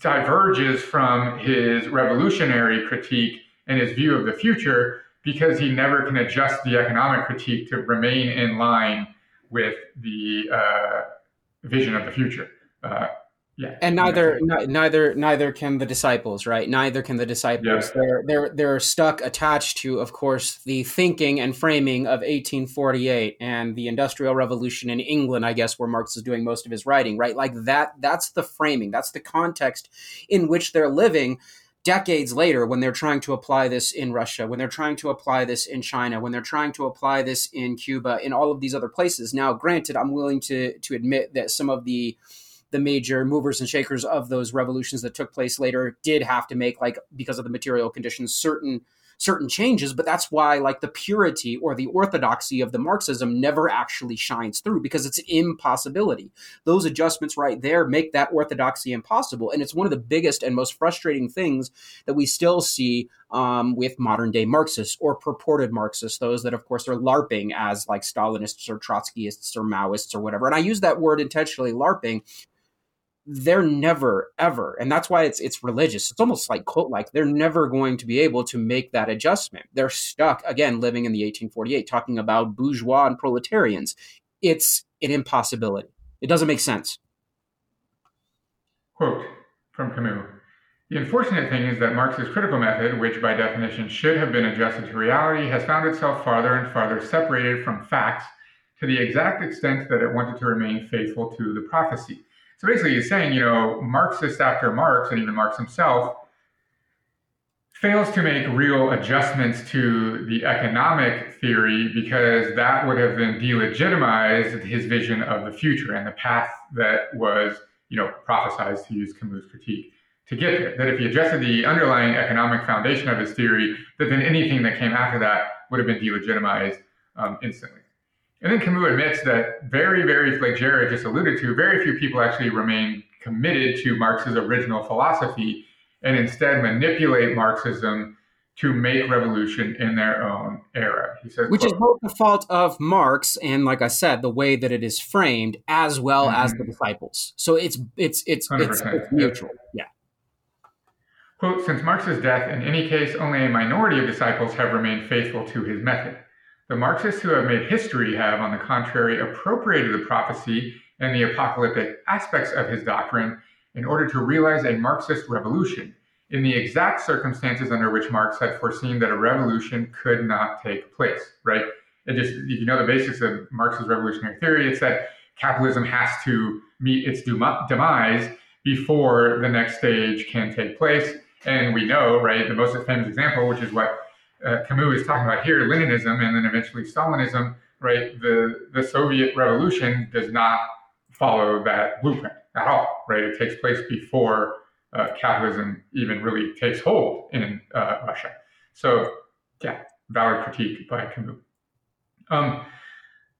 diverges from his revolutionary critique and his view of the future because he never can adjust the economic critique to remain in line with the uh, vision of the future. Uh, yeah, and neither neither neither can the disciples, right? Neither can the disciples. Yeah. They're they're they're stuck attached to, of course, the thinking and framing of 1848 and the Industrial Revolution in England, I guess, where Marx is doing most of his writing, right? Like that. That's the framing. That's the context in which they're living decades later when they're trying to apply this in Russia, when they're trying to apply this in China, when they're trying to apply this in Cuba, in all of these other places. Now, granted, I'm willing to to admit that some of the the major movers and shakers of those revolutions that took place later did have to make like because of the material conditions certain certain changes, but that's why like the purity or the orthodoxy of the Marxism never actually shines through because it's an impossibility. Those adjustments right there make that orthodoxy impossible. And it's one of the biggest and most frustrating things that we still see um, with modern day Marxists or purported Marxists, those that, of course, are LARPing as like Stalinists or Trotskyists or Maoists or whatever. And I use that word intentionally, LARPing, they're never ever and that's why it's it's religious. It's almost like cult like they're never going to be able to make that adjustment. They're stuck again living in the 1848 talking about bourgeois and proletarians. It's an impossibility. It doesn't make sense. Quote from camus. The unfortunate thing is that Marx's critical method, which by definition should have been adjusted to reality, has found itself farther and farther separated from facts to the exact extent that it wanted to remain faithful to the prophecy. So basically, he's saying, you know, Marxist after Marx, and even Marx himself, fails to make real adjustments to the economic theory because that would have then delegitimized his vision of the future and the path that was, you know, prophesized to use Camus' critique to get there. That if he adjusted the underlying economic foundation of his theory, that then anything that came after that would have been delegitimized um, instantly. And then Camus admits that very, very, like Jared just alluded to, very few people actually remain committed to Marx's original philosophy and instead manipulate Marxism to make revolution in their own era. He says, which quote, is both the fault of Marx and, like I said, the way that it is framed, as well mm-hmm. as the disciples. So it's it's it's it's, it's mutual. Yeah. Quote: Since Marx's death, in any case, only a minority of disciples have remained faithful to his method. The Marxists who have made history have, on the contrary, appropriated the prophecy and the apocalyptic aspects of his doctrine in order to realize a Marxist revolution in the exact circumstances under which Marx had foreseen that a revolution could not take place, right? It just, if you know the basics of Marx's revolutionary theory, it's that capitalism has to meet its demise before the next stage can take place. And we know, right, the most famous example, which is what uh, Camus is talking about here, Leninism and then eventually Stalinism, right? The, the Soviet revolution does not follow that blueprint at all, right? It takes place before uh, capitalism even really takes hold in uh, Russia. So, yeah, valid critique by Camus. Um,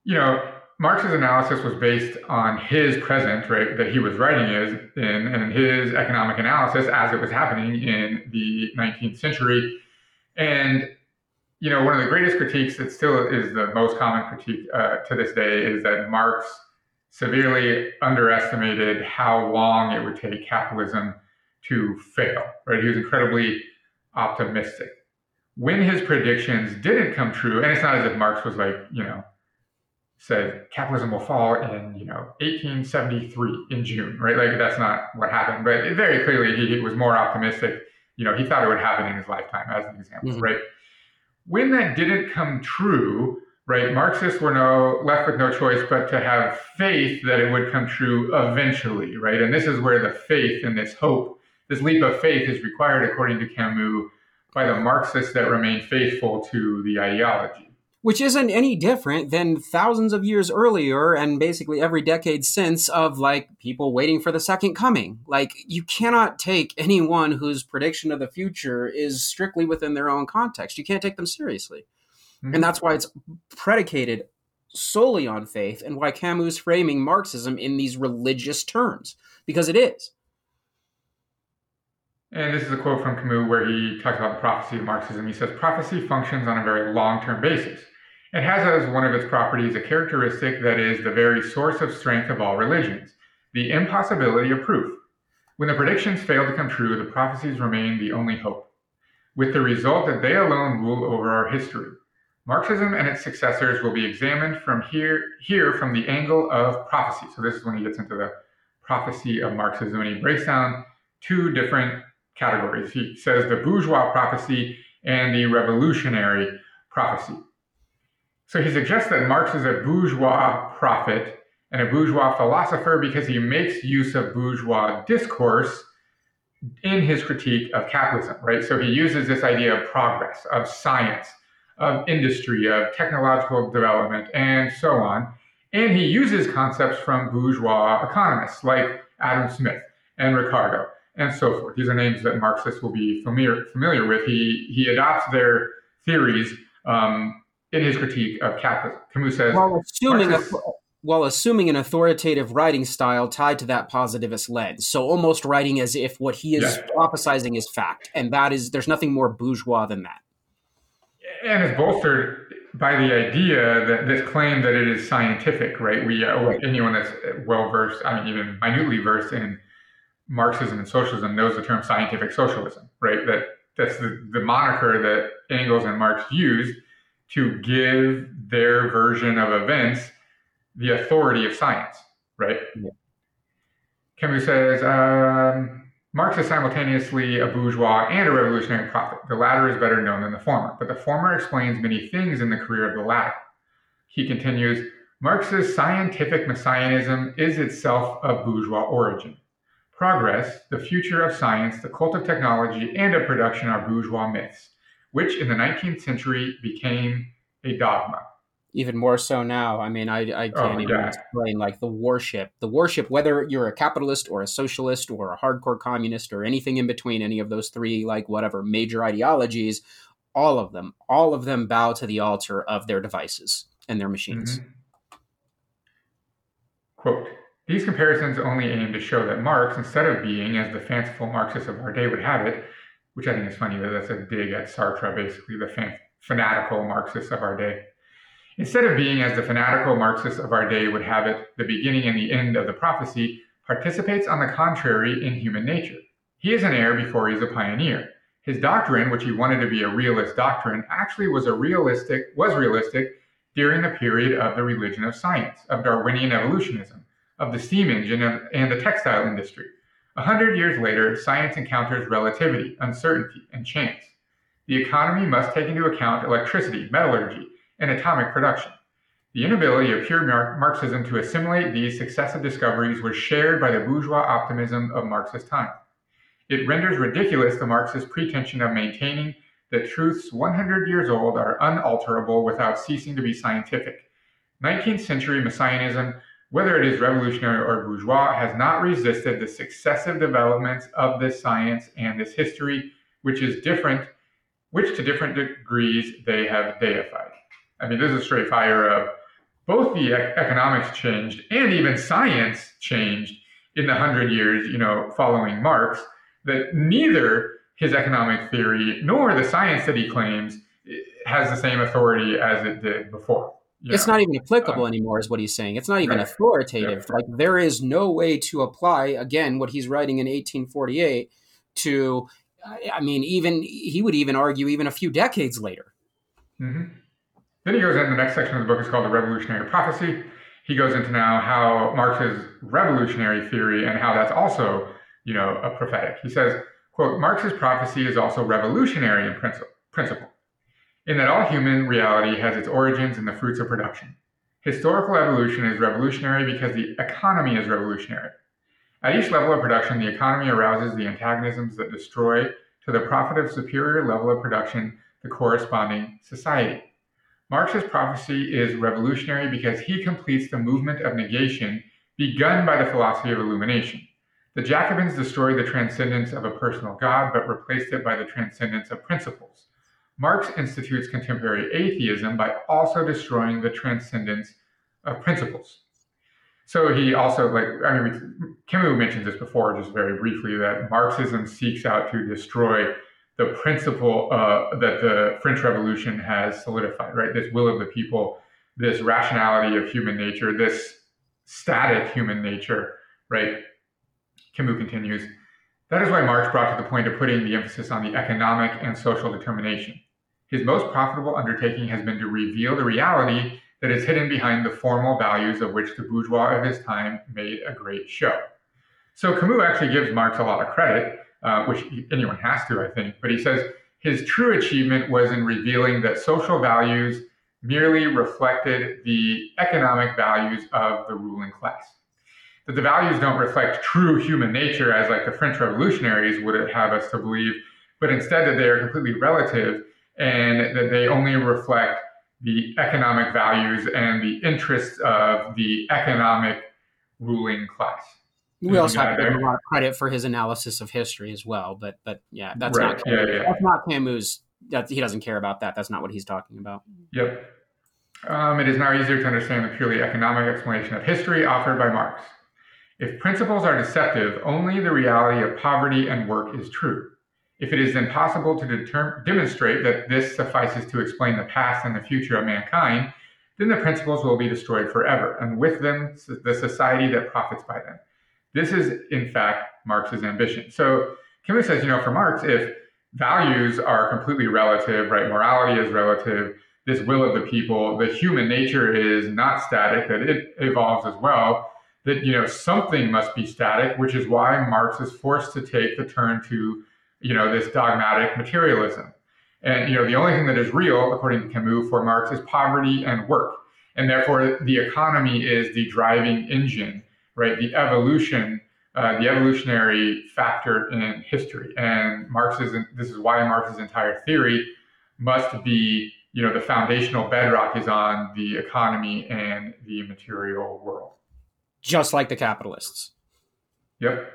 you know, Marx's analysis was based on his present, right, that he was writing is in, and his economic analysis as it was happening in the 19th century and you know, one of the greatest critiques that still is the most common critique uh, to this day is that Marx severely underestimated how long it would take capitalism to fail. Right? He was incredibly optimistic. When his predictions didn't come true, and it's not as if Marx was like, you know, said capitalism will fall in you know 1873 in June, right? Like that's not what happened. But very clearly, he, he was more optimistic you know, he thought it would happen in his lifetime, as an example, mm-hmm. right? When that didn't come true, right, Marxists were no left with no choice but to have faith that it would come true eventually, right? And this is where the faith and this hope, this leap of faith is required, according to Camus, by the Marxists that remain faithful to the ideology which isn't any different than thousands of years earlier and basically every decade since of like people waiting for the second coming. Like you cannot take anyone whose prediction of the future is strictly within their own context. You can't take them seriously. Mm-hmm. And that's why it's predicated solely on faith and why Camus is framing Marxism in these religious terms, because it is. And this is a quote from Camus where he talks about the prophecy of Marxism. He says, Prophecy functions on a very long term basis. It has as one of its properties a characteristic that is the very source of strength of all religions the impossibility of proof. When the predictions fail to come true, the prophecies remain the only hope, with the result that they alone rule over our history. Marxism and its successors will be examined from here, here from the angle of prophecy. So this is when he gets into the prophecy of Marxism, and he breaks down two different categories. He says the bourgeois prophecy and the revolutionary prophecy. So he suggests that Marx is a bourgeois prophet and a bourgeois philosopher because he makes use of bourgeois discourse in his critique of capitalism, right? So he uses this idea of progress, of science, of industry, of technological development, and so on. And he uses concepts from bourgeois economists like Adam Smith and Ricardo and so forth. These are names that Marxists will be familiar, familiar with. He, he adopts their theories um, in his critique of capitalism. Camus says, while assuming, a, while assuming an authoritative writing style tied to that positivist lens. So almost writing as if what he is yeah. prophesizing is fact. And that is, there's nothing more bourgeois than that. And it's bolstered by the idea that this claim that it is scientific, right? We, uh, right. anyone that's well versed, I mean, even minutely versed in Marxism and socialism knows the term scientific socialism, right? That that's the, the moniker that Engels and Marx used to give their version of events the authority of science, right? Yeah. Camus says um, Marx is simultaneously a bourgeois and a revolutionary prophet. The latter is better known than the former, but the former explains many things in the career of the latter. He continues Marx's scientific messianism is itself of bourgeois origin. Progress, the future of science, the cult of technology, and of production are bourgeois myths, which in the 19th century became a dogma. Even more so now. I mean, I, I can't oh, even explain like the worship. The worship, whether you're a capitalist or a socialist or a hardcore communist or anything in between, any of those three, like whatever major ideologies, all of them, all of them bow to the altar of their devices and their machines. Mm-hmm. Quote these comparisons only aim to show that Marx, instead of being, as the fanciful Marxists of our day would have it, which I think is funny that that's a dig at Sartre, basically the fan- fanatical Marxists of our day. Instead of being, as the fanatical Marxists of our day would have it, the beginning and the end of the prophecy, participates on the contrary in human nature. He is an heir before he is a pioneer. His doctrine, which he wanted to be a realist doctrine, actually was a realistic was realistic during the period of the religion of science, of Darwinian evolutionism of the steam engine and the textile industry. A hundred years later, science encounters relativity, uncertainty, and chance. The economy must take into account electricity, metallurgy, and atomic production. The inability of pure Marxism to assimilate these successive discoveries was shared by the bourgeois optimism of Marxist time. It renders ridiculous the Marxist pretension of maintaining that truths 100 years old are unalterable without ceasing to be scientific. 19th century Messianism whether it is revolutionary or bourgeois, has not resisted the successive developments of this science and this history, which is different, which to different degrees they have deified. I mean, this is straight fire of both the economics changed and even science changed in the hundred years, you know, following Marx, that neither his economic theory nor the science that he claims eh, has the same authority as it did before. Yeah. It's not even applicable uh, anymore, is what he's saying. It's not even right. authoritative. Yeah. Like there is no way to apply again what he's writing in 1848 to. I mean, even he would even argue even a few decades later. Mm-hmm. Then he goes in the next section of the book is called the Revolutionary Prophecy. He goes into now how Marx's revolutionary theory and how that's also, you know, a prophetic. He says, "quote Marx's prophecy is also revolutionary in principle." In that all human reality has its origins in the fruits of production. Historical evolution is revolutionary because the economy is revolutionary. At each level of production, the economy arouses the antagonisms that destroy, to the profit of superior level of production, the corresponding society. Marx's prophecy is revolutionary because he completes the movement of negation begun by the philosophy of illumination. The Jacobins destroyed the transcendence of a personal God, but replaced it by the transcendence of principles. Marx institutes contemporary atheism by also destroying the transcendence of principles. So he also like I mean Camus mentioned this before just very briefly that Marxism seeks out to destroy the principle uh, that the French Revolution has solidified, right? This will of the people, this rationality of human nature, this static human nature, right? Camus continues. That is why Marx brought to the point of putting the emphasis on the economic and social determination. His most profitable undertaking has been to reveal the reality that is hidden behind the formal values of which the bourgeois of his time made a great show. So Camus actually gives Marx a lot of credit, uh, which anyone has to, I think, but he says his true achievement was in revealing that social values merely reflected the economic values of the ruling class. That the values don't reflect true human nature, as like the French revolutionaries would have us to believe, but instead that they are completely relative and that they only reflect the economic values and the interests of the economic ruling class. We also have to give him a lot of credit for his analysis of history as well, but but yeah, that's right. not Camus. Yeah, yeah. that's not Camus. That he doesn't care about that. That's not what he's talking about. Yep. Um, it is now easier to understand the purely economic explanation of history offered by Marx. If principles are deceptive, only the reality of poverty and work is true. If it is impossible to determ- demonstrate that this suffices to explain the past and the future of mankind, then the principles will be destroyed forever, and with them the society that profits by them. This is, in fact, Marx's ambition. So Camus says, you know, for Marx, if values are completely relative, right, morality is relative, this will of the people, the human nature is not static, that it evolves as well, that, you know, something must be static, which is why Marx is forced to take the turn to you know, this dogmatic materialism. And you know, the only thing that is real, according to Camus, for Marx, is poverty and work. And therefore, the economy is the driving engine, right? The evolution, uh, the evolutionary factor in history. And Marx's, this is why Marx's entire theory must be, you know, the foundational bedrock is on the economy and the material world. Just like the capitalists. Yep.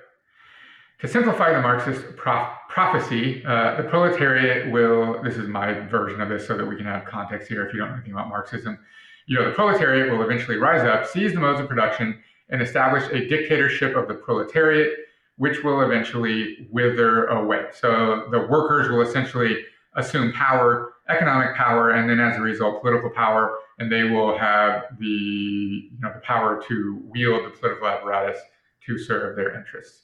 To simplify the Marxist prophecy, uh, the proletariat will, this is my version of this so that we can have context here if you don't know anything about Marxism. You know, the proletariat will eventually rise up, seize the modes of production, and establish a dictatorship of the proletariat, which will eventually wither away. So the workers will essentially assume power, economic power, and then as a result, political power, and they will have the, you know, the power to wield the political apparatus to serve their interests.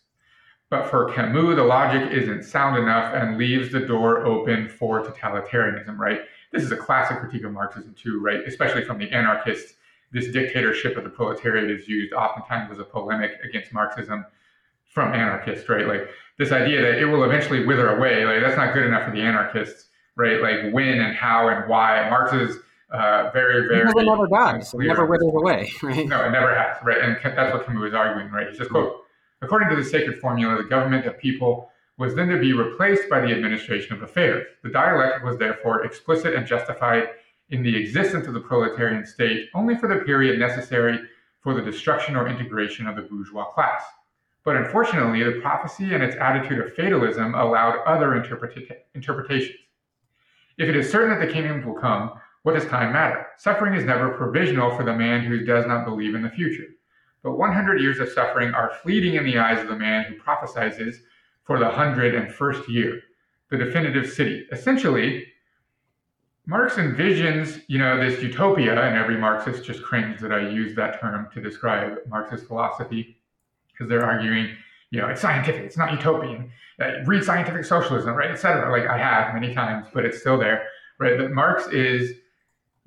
But for Camus, the logic isn't sound enough and leaves the door open for totalitarianism, right? This is a classic critique of Marxism, too, right? Especially from the anarchists. This dictatorship of the proletariat is used oftentimes as a polemic against Marxism from anarchists, right? Like this idea that it will eventually wither away, like that's not good enough for the anarchists, right? Like when and how and why. Marx is uh, very, very. Because it never dies. It never withers away, right? No, it never has, right? And that's what Camus is arguing, right? He says, quote, According to the sacred formula, the government of people was then to be replaced by the administration of affairs. The dialectic was therefore explicit and justified in the existence of the proletarian state only for the period necessary for the destruction or integration of the bourgeois class. But unfortunately, the prophecy and its attitude of fatalism allowed other interpreta- interpretations. If it is certain that the kingdom will come, what does time matter? Suffering is never provisional for the man who does not believe in the future. But 100 years of suffering are fleeting in the eyes of the man who prophesies for the hundred and first year, the definitive city. Essentially, Marx envisions, you know, this utopia, and every Marxist just cringes that I use that term to describe Marxist philosophy, because they're arguing, you know, it's scientific, it's not utopian. Uh, read scientific socialism, right, etc. Like I have many times, but it's still there, right? That Marx is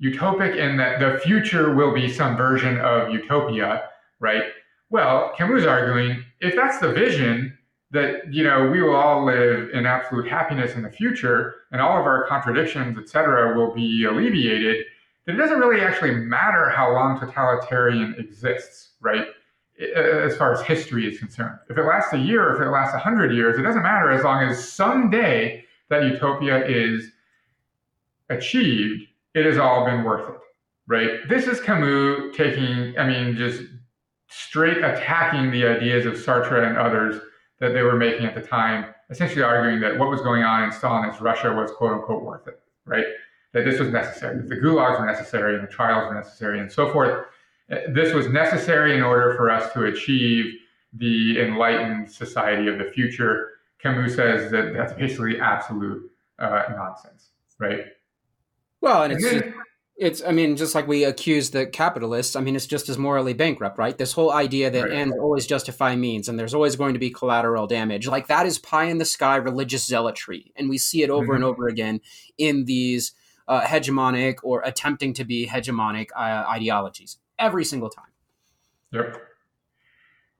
utopic in that the future will be some version of utopia, right? Well, Camus arguing if that's the vision that you know we will all live in absolute happiness in the future and all of our contradictions, et cetera, will be alleviated, then it doesn't really actually matter how long totalitarian exists, right? Uh, as far as history is concerned. If it lasts a year, if it lasts a hundred years, it doesn't matter as long as someday that utopia is achieved, it has all been worth it, right? This is Camus taking, I mean, just straight attacking the ideas of Sartre and others that they were making at the time, essentially arguing that what was going on in Stalinist Russia was quote unquote worth it. right? That this was necessary, that the gulags were necessary and the trials were necessary and so forth. This was necessary in order for us to achieve the enlightened society of the future. Camus says that that's basically absolute uh, nonsense, right? Well, and it's then, it's I mean, just like we accuse the capitalists, I mean, it's just as morally bankrupt, right? This whole idea that right. ends always justify means, and there's always going to be collateral damage, like that is pie in the sky religious zealotry, and we see it over mm-hmm. and over again in these uh, hegemonic or attempting to be hegemonic uh, ideologies every single time. Yep.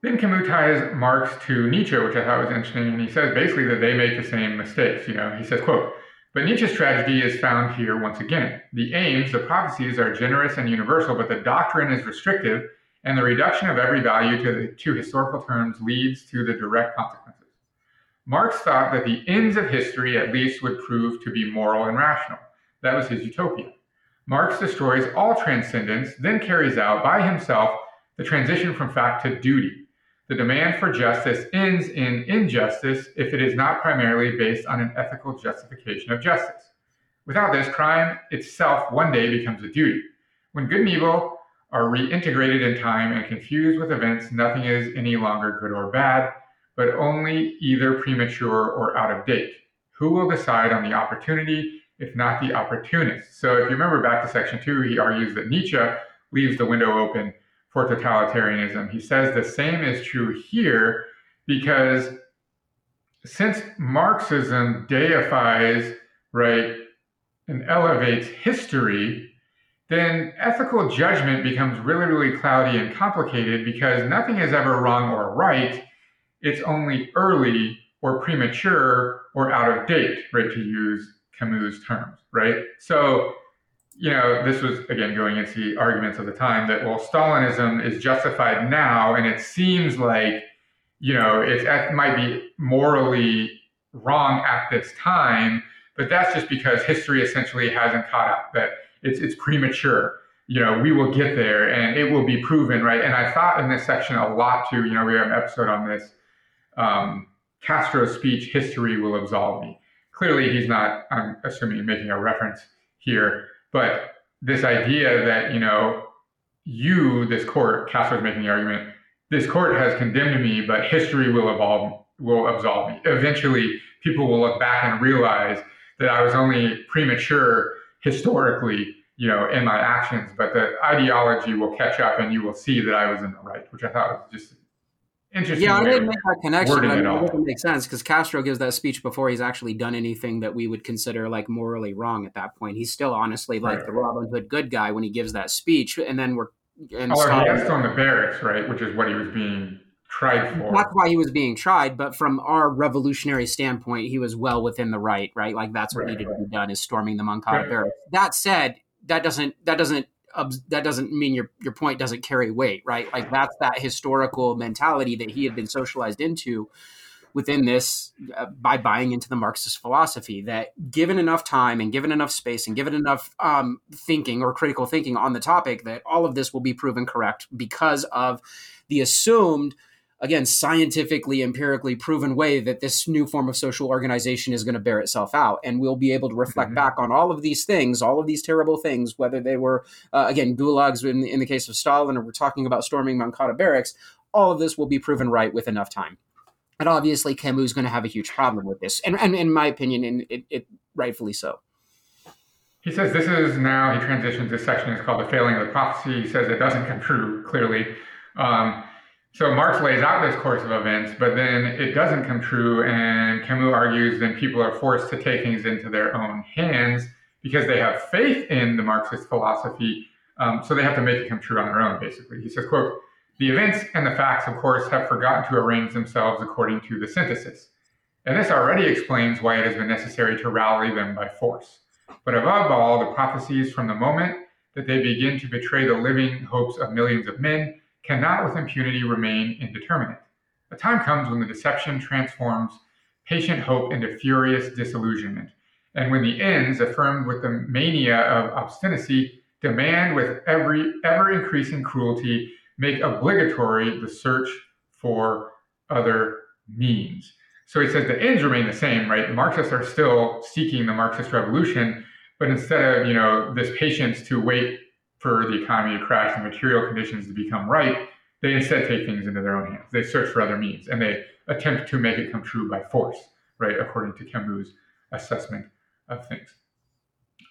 Then Camus ties Marx to Nietzsche, which I thought was interesting, and he says basically that they make the same mistakes. You know, he says, "quote." But Nietzsche's tragedy is found here once again. The aims, the prophecies are generous and universal, but the doctrine is restrictive, and the reduction of every value to, the, to historical terms leads to the direct consequences. Marx thought that the ends of history at least would prove to be moral and rational. That was his utopia. Marx destroys all transcendence, then carries out by himself the transition from fact to duty, the demand for justice ends in injustice if it is not primarily based on an ethical justification of justice. Without this, crime itself one day becomes a duty. When good and evil are reintegrated in time and confused with events, nothing is any longer good or bad, but only either premature or out of date. Who will decide on the opportunity, if not the opportunist? So, if you remember back to section two, he argues that Nietzsche leaves the window open for totalitarianism. He says the same is true here because since Marxism deifies, right, and elevates history, then ethical judgment becomes really, really cloudy and complicated because nothing is ever wrong or right. It's only early or premature or out of date, right, to use Camus' terms, right? So you know, this was again going into the arguments of the time that well, Stalinism is justified now, and it seems like you know it, it might be morally wrong at this time, but that's just because history essentially hasn't caught up. That it's it's premature. You know, we will get there, and it will be proven, right? And I thought in this section a lot too. You know, we have an episode on this. Um, Castro's speech, "History will absolve me." Clearly, he's not. I'm assuming making a reference here but this idea that, you know, you, this court, Castro is making the argument, this court has condemned me, but history will evolve, will absolve me. Eventually, people will look back and realize that I was only premature historically, you know, in my actions, but the ideology will catch up and you will see that I was in the right, which I thought was just interesting. Yeah, I didn't make that connection. I mean, it, doesn't make sense because Castro gives that speech before he's actually done anything that we would consider like morally wrong at that point. He's still honestly like right. the Robin Hood good guy when he gives that speech, and then we're and oh, he has on the barracks, right? Which is what he was being tried for. That's why he was being tried, but from our revolutionary standpoint, he was well within the right, right? Like that's what right, needed to be done is storming the Moncada right. barracks. That said, that doesn't that doesn't that doesn't mean your your point doesn't carry weight, right? Like that's that historical mentality that he had been socialized into within this uh, by buying into the Marxist philosophy that given enough time and given enough space and given enough um, thinking or critical thinking on the topic, that all of this will be proven correct because of the assumed again, scientifically, empirically proven way that this new form of social organization is going to bear itself out. And we'll be able to reflect mm-hmm. back on all of these things, all of these terrible things, whether they were, uh, again, gulags in, in the case of Stalin, or we're talking about storming Moncada barracks, all of this will be proven right with enough time. And obviously, Camus is going to have a huge problem with this. And, and in my opinion, and it, it rightfully so. He says this is now, he transitions this section, is called the failing of the prophecy. He says it doesn't come true, clearly. Um, so Marx lays out this course of events, but then it doesn't come true, and Camus argues then people are forced to take things into their own hands because they have faith in the Marxist philosophy, um, so they have to make it come true on their own, basically. He says, quote, the events and the facts, of course, have forgotten to arrange themselves according to the synthesis. And this already explains why it has been necessary to rally them by force. But above all, the prophecies from the moment that they begin to betray the living hopes of millions of men cannot with impunity remain indeterminate. A time comes when the deception transforms patient hope into furious disillusionment, and when the ends, affirmed with the mania of obstinacy, demand with every ever increasing cruelty, make obligatory the search for other means. So he says the ends remain the same, right? The Marxists are still seeking the Marxist revolution, but instead of you know this patience to wait for the economy to crash and material conditions to become right, they instead take things into their own hands. They search for other means and they attempt to make it come true by force, right? According to Camus' assessment of things.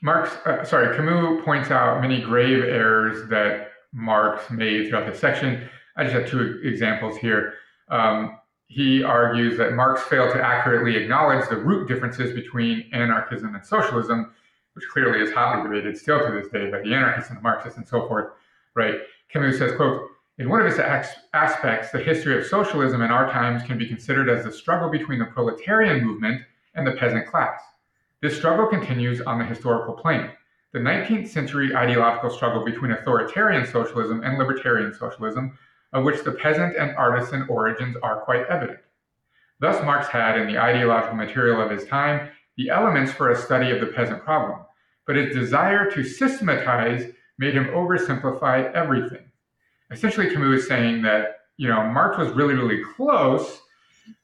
Marx, uh, sorry, Camus points out many grave errors that Marx made throughout this section. I just have two examples here. Um, he argues that Marx failed to accurately acknowledge the root differences between anarchism and socialism, which clearly is hotly debated still to this day by the anarchists and the Marxists and so forth, right? Camus says, quote, in one of its aspects, the history of socialism in our times can be considered as the struggle between the proletarian movement and the peasant class. This struggle continues on the historical plane. The 19th century ideological struggle between authoritarian socialism and libertarian socialism, of which the peasant and artisan origins are quite evident. Thus, Marx had, in the ideological material of his time, the elements for a study of the peasant problem, but his desire to systematize made him oversimplify everything essentially Camus is saying that you know Marx was really really close,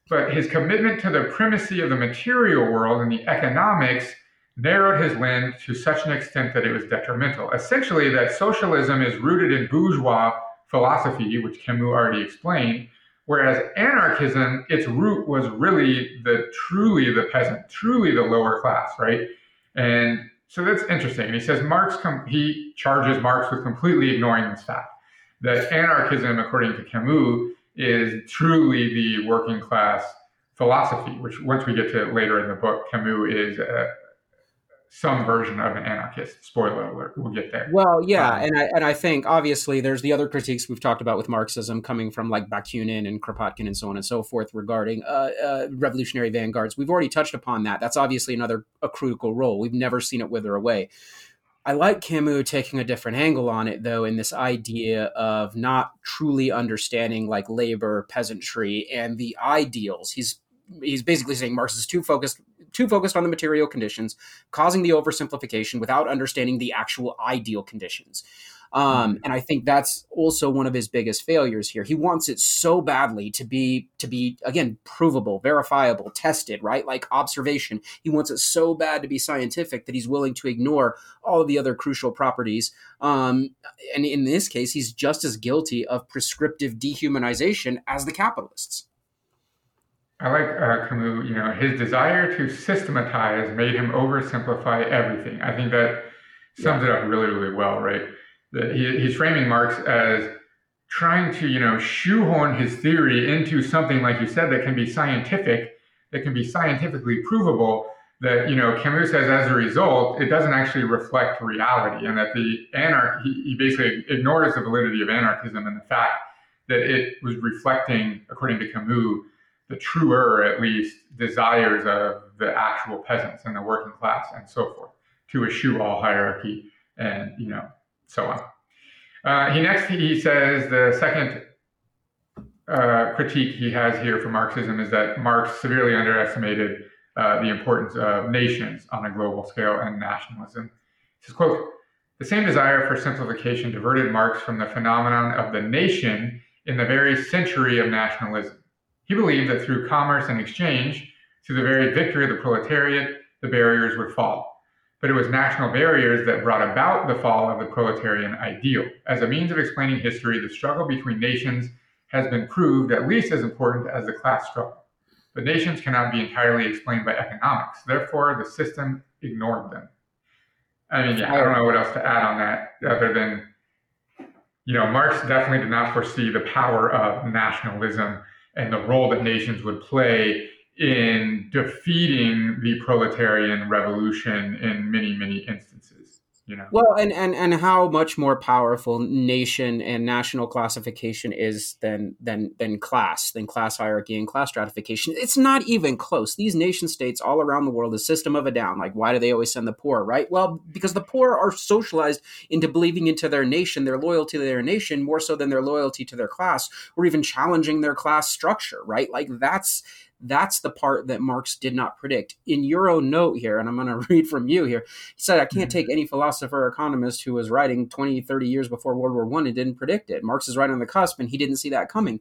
but his commitment to the primacy of the material world and the economics narrowed his lens to such an extent that it was detrimental. Essentially, that socialism is rooted in bourgeois philosophy, which Camus already explained, whereas anarchism, its root was really the truly the peasant, truly the lower class, right? And so that's interesting. And he says Marx, com- he charges Marx with completely ignoring this fact that anarchism, according to Camus, is truly the working class philosophy, which once we get to later in the book, Camus is uh, some version of an anarchist. Spoiler alert, we'll get there. Well, yeah, um, and I and I think obviously there's the other critiques we've talked about with Marxism coming from like Bakunin and Kropotkin and so on and so forth regarding uh, uh, revolutionary vanguards. We've already touched upon that. That's obviously another a critical role. We've never seen it wither away. I like Camus taking a different angle on it, though, in this idea of not truly understanding like labor, peasantry, and the ideals. He's he's basically saying Marx is too focused too focused on the material conditions, causing the oversimplification without understanding the actual ideal conditions. Um, mm-hmm. and I think that's also one of his biggest failures here. He wants it so badly to be to be again provable, verifiable, tested, right? Like observation. He wants it so bad to be scientific that he's willing to ignore all of the other crucial properties. Um, and in this case, he's just as guilty of prescriptive dehumanization as the capitalists. I like uh, Camus. You know, his desire to systematize made him oversimplify everything. I think that sums yeah. it up really, really well, right? that he, he's framing Marx as trying to, you know, shoehorn his theory into something, like you said, that can be scientific, that can be scientifically provable. That you know, Camus says as a result, it doesn't actually reflect reality, and that the anarch he, he basically ignores the validity of anarchism and the fact that it was reflecting, according to Camus, the truer, at least, desires of the actual peasants and the working class and so forth, to eschew all hierarchy and you know so on. Uh, he next he says the second uh, critique he has here for Marxism is that Marx severely underestimated uh, the importance of nations on a global scale and nationalism. He says, quote, the same desire for simplification diverted Marx from the phenomenon of the nation in the very century of nationalism. He believed that through commerce and exchange, through the very victory of the proletariat, the barriers would fall but it was national barriers that brought about the fall of the proletarian ideal. As a means of explaining history, the struggle between nations has been proved at least as important as the class struggle. But nations cannot be entirely explained by economics. Therefore, the system ignored them. I mean, yeah, I don't know what else to add on that other than, you know, Marx definitely did not foresee the power of nationalism and the role that nations would play in defeating the proletarian revolution in many, many instances. You know? Well, and, and and how much more powerful nation and national classification is than than than class, than class hierarchy and class stratification. It's not even close. These nation states all around the world, the System of a Down. Like, why do they always send the poor? Right? Well, because the poor are socialized into believing into their nation, their loyalty to their nation, more so than their loyalty to their class, or even challenging their class structure. Right? Like that's that's the part that Marx did not predict. In your own note here, and I'm going to read from you here, he said, I can't mm-hmm. take any philosopher or economist who was writing 20, 30 years before World War One and didn't predict it. Marx is right on the cusp, and he didn't see that coming.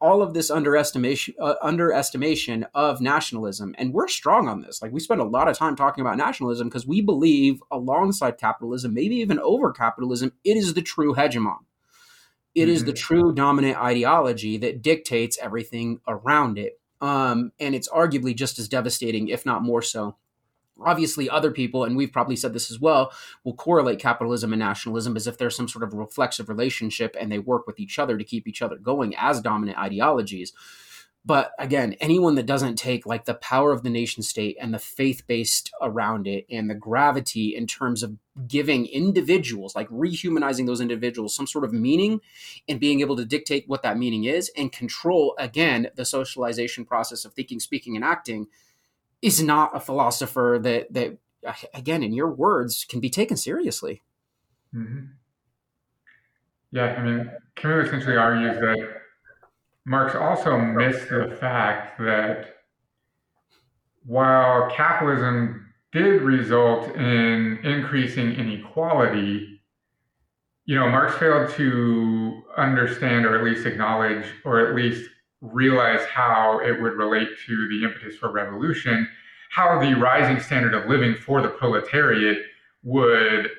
all of this underestimation uh, underestimation of nationalism and we're strong on this like we spend a lot of time talking about nationalism because we believe alongside capitalism maybe even over capitalism it is the true hegemon It mm-hmm. is the mm-hmm. true dominant ideology that dictates everything around it um, and it's arguably just as devastating if not more so. Obviously other people and we've probably said this as well will correlate capitalism and nationalism as if there's some sort of reflexive relationship and they work with each other to keep each other going as dominant ideologies. But again anyone that doesn't take like the power of the nation state and the faith based around it and the gravity in terms of giving individuals like rehumanizing those individuals some sort of meaning and being able to dictate what that meaning is and control again the socialization process of thinking speaking and acting is not a philosopher that that again in your words can be taken seriously mm-hmm. yeah i mean camus essentially argues that marx also missed the fact that while capitalism did result in increasing inequality you know marx failed to understand or at least acknowledge or at least realize how it would relate to the impetus for revolution, how the rising standard of living for the proletariat would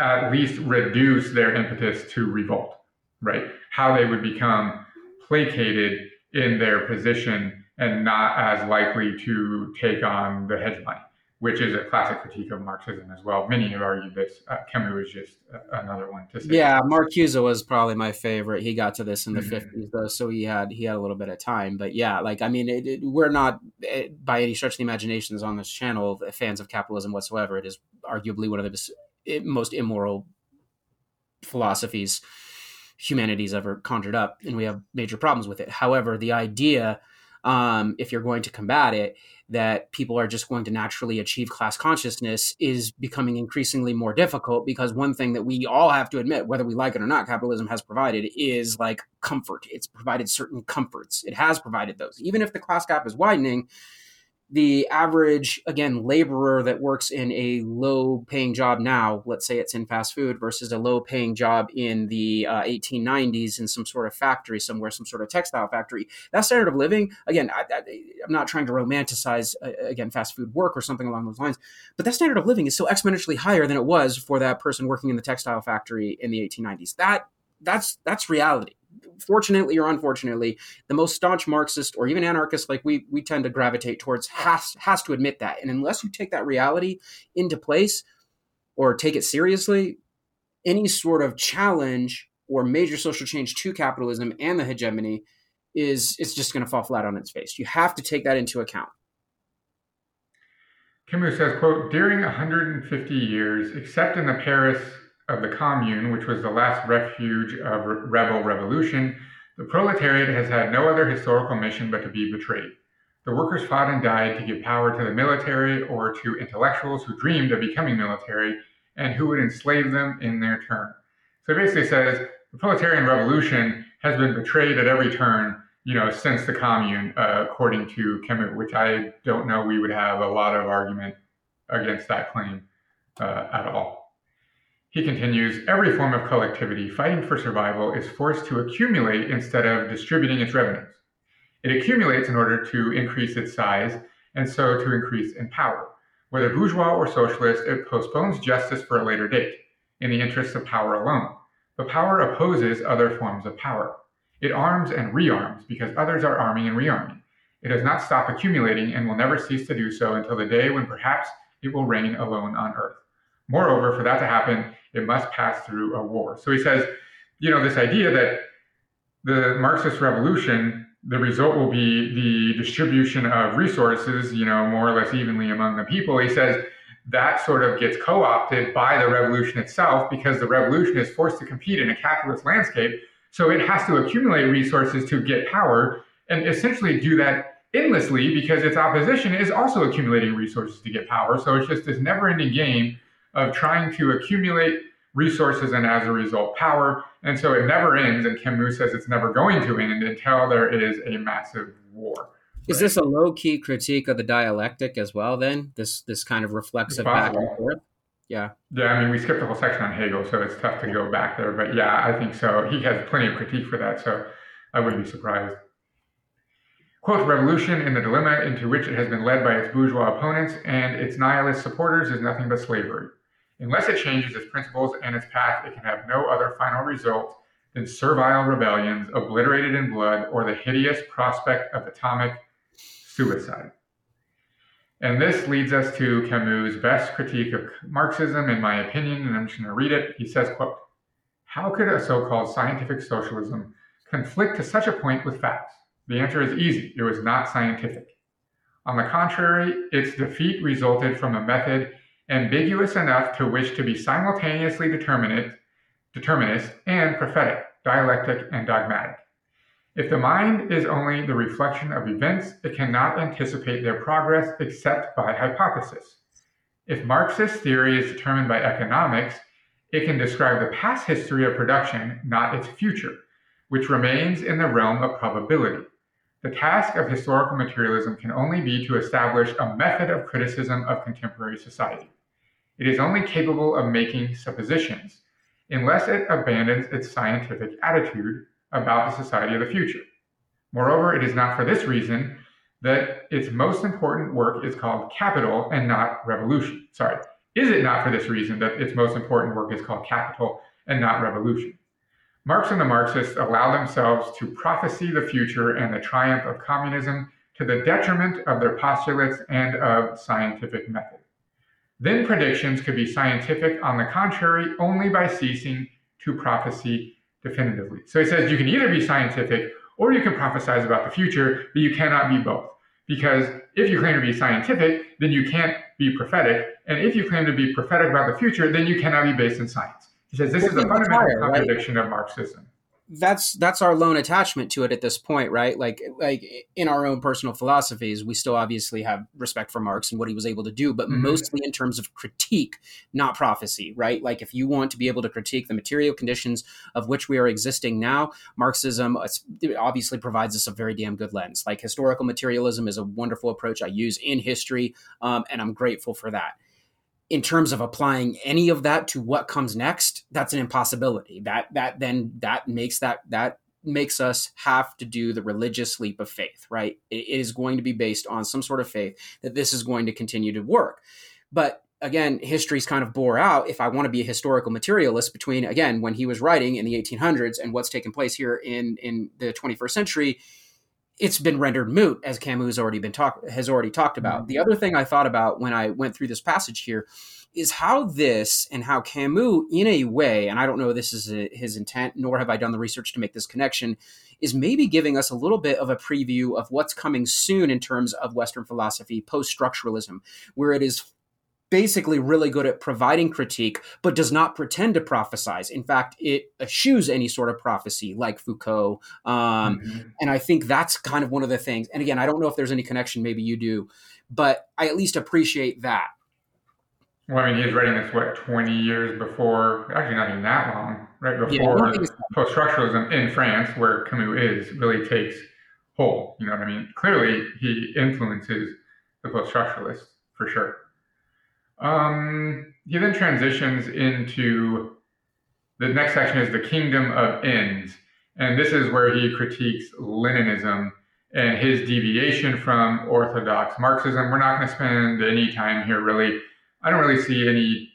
at least reduce their impetus to revolt, right? How they would become placated in their position and not as likely to take on the hegemony which is a classic critique of Marxism as well. Many have argued this. Uh, Camus is just another one to say. Yeah, Marcuse was probably my favorite. He got to this in the mm-hmm. 50s though, so he had he had a little bit of time. But yeah, like I mean, it, it, we're not it, eh, by any stretch of the imaginations on this channel fans of capitalism whatsoever. It is arguably one of the most immoral philosophies humanity's ever conjured up, and we have major problems with it. However, the idea, um, if you're going to combat it that people are just going to naturally achieve class consciousness is becoming increasingly more difficult because one thing that we all have to admit, whether we like it or not, capitalism has provided is like comfort. It's provided certain comforts. It has provided those. Even if the class gap is widening, the average again laborer that works in a low paying job now let's say it's in fast food versus a low paying job in the uh, 1890s in some sort of factory somewhere some sort of textile factory that standard of living again I, am not trying to romanticize uh, again fast food work or something along those lines but that standard of living is so exponentially higher than it was for that person working in the textile factory in the 1890s that that's that's reality fortunately or unfortunately, the most staunch Marxist or even anarchist like we we tend to gravitate towards has has to admit that. And unless you take that reality into place or take it seriously, any sort of challenge or major social change to capitalism and the hegemony is it's just going to fall flat on its face. You have to take that into account. Camus says, quote, during 150 years, except in the Paris of the Commune, which was the last refuge of rebel revolution, the proletariat has had no other historical mission but to be betrayed. The workers fought and died to give power to the military or to intellectuals who dreamed of becoming military and who would enslave them in their turn. So it basically says the proletarian revolution has been betrayed at every turn, you know, since the commune, uh, according to Camus, which I don't know we would have a lot of argument against that claim uh, at all. He continues Every form of collectivity fighting for survival is forced to accumulate instead of distributing its revenues. It accumulates in order to increase its size and so to increase in power. Whether bourgeois or socialist, it postpones justice for a later date, in the interests of power alone. But power opposes other forms of power. It arms and rearms because others are arming and rearming. It does not stop accumulating and will never cease to do so until the day when perhaps it will reign alone on earth. Moreover, for that to happen, it must pass through a war. So he says, you know, this idea that the Marxist revolution, the result will be the distribution of resources, you know, more or less evenly among the people. He says that sort of gets co opted by the revolution itself because the revolution is forced to compete in a capitalist landscape. So it has to accumulate resources to get power and essentially do that endlessly because its opposition is also accumulating resources to get power. So it's just this never ending game of trying to accumulate resources and as a result power. And so it never ends. And Camus says it's never going to end until there is a massive war. Is this a low key critique of the dialectic as well? Then this this kind of reflexive back and forth. Yeah. Yeah, I mean, we skipped the whole section on Hegel, so it's tough to go back there. But yeah, I think so. He has plenty of critique for that. So I wouldn't be surprised. Quote, revolution in the dilemma into which it has been led by its bourgeois opponents and its nihilist supporters is nothing but slavery. Unless it changes its principles and its path, it can have no other final result than servile rebellions obliterated in blood or the hideous prospect of atomic suicide. And this leads us to Camus' best critique of Marxism, in my opinion, and I'm just going to read it. He says, quote, How could a so-called scientific socialism conflict to such a point with facts? The answer is easy. It was not scientific. On the contrary, its defeat resulted from a method ambiguous enough to wish to be simultaneously determinate, determinist and prophetic, dialectic and dogmatic. If the mind is only the reflection of events, it cannot anticipate their progress except by hypothesis. If Marxist theory is determined by economics, it can describe the past history of production, not its future, which remains in the realm of probability. The task of historical materialism can only be to establish a method of criticism of contemporary society. It is only capable of making suppositions, unless it abandons its scientific attitude about the society of the future. Moreover, it is not for this reason that its most important work is called Capital and not Revolution. Sorry, is it not for this reason that its most important work is called Capital and not Revolution? Marx and the Marxists allow themselves to prophesy the future and the triumph of communism to the detriment of their postulates and of scientific method. Then predictions could be scientific, on the contrary, only by ceasing to prophesy definitively. So he says you can either be scientific or you can prophesize about the future, but you cannot be both. Because if you claim to be scientific, then you can't be prophetic. And if you claim to be prophetic about the future, then you cannot be based in science. He says this is a fundamental contradiction right? of Marxism that's that's our lone attachment to it at this point, right? Like like in our own personal philosophies, we still obviously have respect for Marx and what he was able to do, but mm-hmm. mostly in terms of critique, not prophecy, right? Like if you want to be able to critique the material conditions of which we are existing now, Marxism obviously provides us a very damn good lens. Like historical materialism is a wonderful approach I use in history, um, and I'm grateful for that in terms of applying any of that to what comes next that's an impossibility. That that then that makes that that makes us have to do the religious leap of faith right? It is going to be based on some sort of faith that this is going to continue to work. But again history's kind of bore out if i want to be a historical materialist between again when he was writing in the 1800s and what's taken place here in in the 21st century it's been rendered moot, as Camus has already been talk has already talked about. Mm-hmm. The other thing I thought about when I went through this passage here is how this and how Camus, in a way, and I don't know if this is a, his intent, nor have I done the research to make this connection, is maybe giving us a little bit of a preview of what's coming soon in terms of Western philosophy, post structuralism, where it is basically really good at providing critique, but does not pretend to prophesize. In fact, it eschews any sort of prophecy, like Foucault. Um, mm-hmm. And I think that's kind of one of the things. And again, I don't know if there's any connection. Maybe you do, but I at least appreciate that. Well, I mean, he's writing this what twenty years before, actually not even that long, right before yeah, post-structuralism in France, where Camus is, really takes hold. You know what I mean? Clearly, he influences the post-structuralists for sure. Um, he then transitions into the next section is the kingdom of ends. And this is where he critiques Leninism and his deviation from orthodox Marxism. We're not going to spend any time here, really. I don't really see any.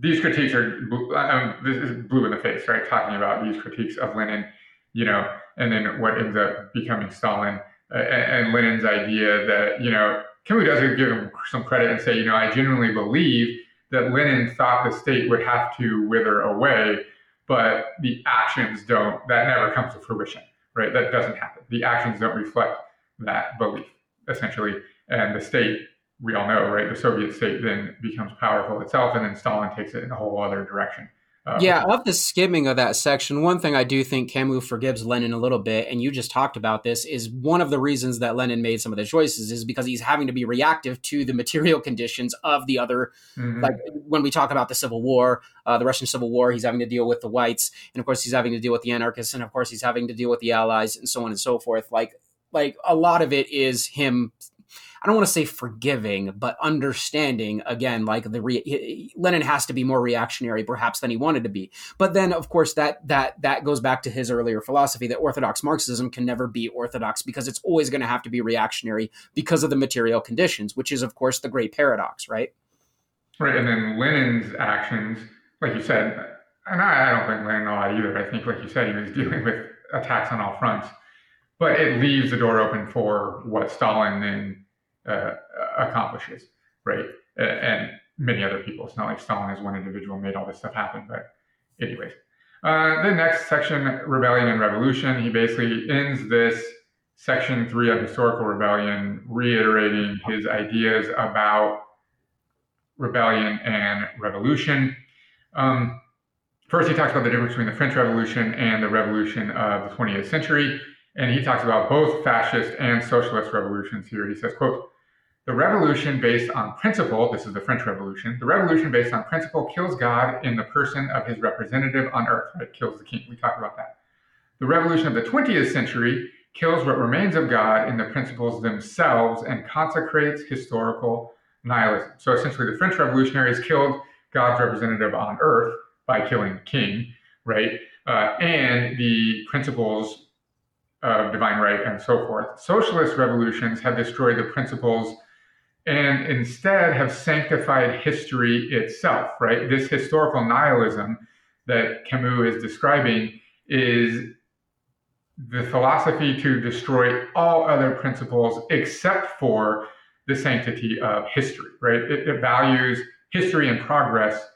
These critiques are um, this is blue in the face, right? Talking about these critiques of Lenin, you know, and then what ends up becoming Stalin uh, and Lenin's idea that you know Camus does give him some credit and say, you know, I genuinely believe that Lenin thought the state would have to wither away, but the actions don't. That never comes to fruition, right? That doesn't happen. The actions don't reflect that belief, essentially. And the state, we all know, right? The Soviet state then becomes powerful itself, and then Stalin takes it in a whole other direction. Uh, yeah, of the skimming of that section, one thing I do think Camus forgives Lenin a little bit, and you just talked about this, is one of the reasons that Lenin made some of the choices is because he's having to be reactive to the material conditions of the other. Mm-hmm. Like when we talk about the Civil War, uh, the Russian Civil War, he's having to deal with the whites, and of course he's having to deal with the anarchists, and of course he's having to deal with the allies, and so on and so forth. Like, like a lot of it is him I don't want to say forgiving, but understanding again, like the re- Lenin has to be more reactionary perhaps than he wanted to be. But then, of course, that that that goes back to his earlier philosophy that orthodox Marxism can never be orthodox because it's always going to have to be reactionary because of the material conditions, which is, of course, the great paradox, right? Right, and then Lenin's actions, like you said, and I, I don't think Lenin a lot either. I think, like you said, he was dealing with attacks on all fronts but it leaves the door open for what Stalin then uh, accomplishes, right? And many other people. It's not like Stalin as one individual made all this stuff happen, but anyways. Uh, the next section, rebellion and revolution, he basically ends this section three of historical rebellion, reiterating his ideas about rebellion and revolution. Um, first, he talks about the difference between the French Revolution and the revolution of the 20th century. And he talks about both fascist and socialist revolutions here. He says, quote, the revolution based on principle, this is the French Revolution, the revolution based on principle kills God in the person of his representative on earth, right? Kills the king. We talked about that. The revolution of the 20th century kills what remains of God in the principles themselves and consecrates historical nihilism. So essentially, the French revolutionaries killed God's representative on earth by killing the king, right? Uh, and the principles of divine right and so forth. Socialist revolutions have destroyed the principles and instead have sanctified history itself, right? This historical nihilism that Camus is describing is the philosophy to destroy all other principles except for the sanctity of history, right? It, it values history and progress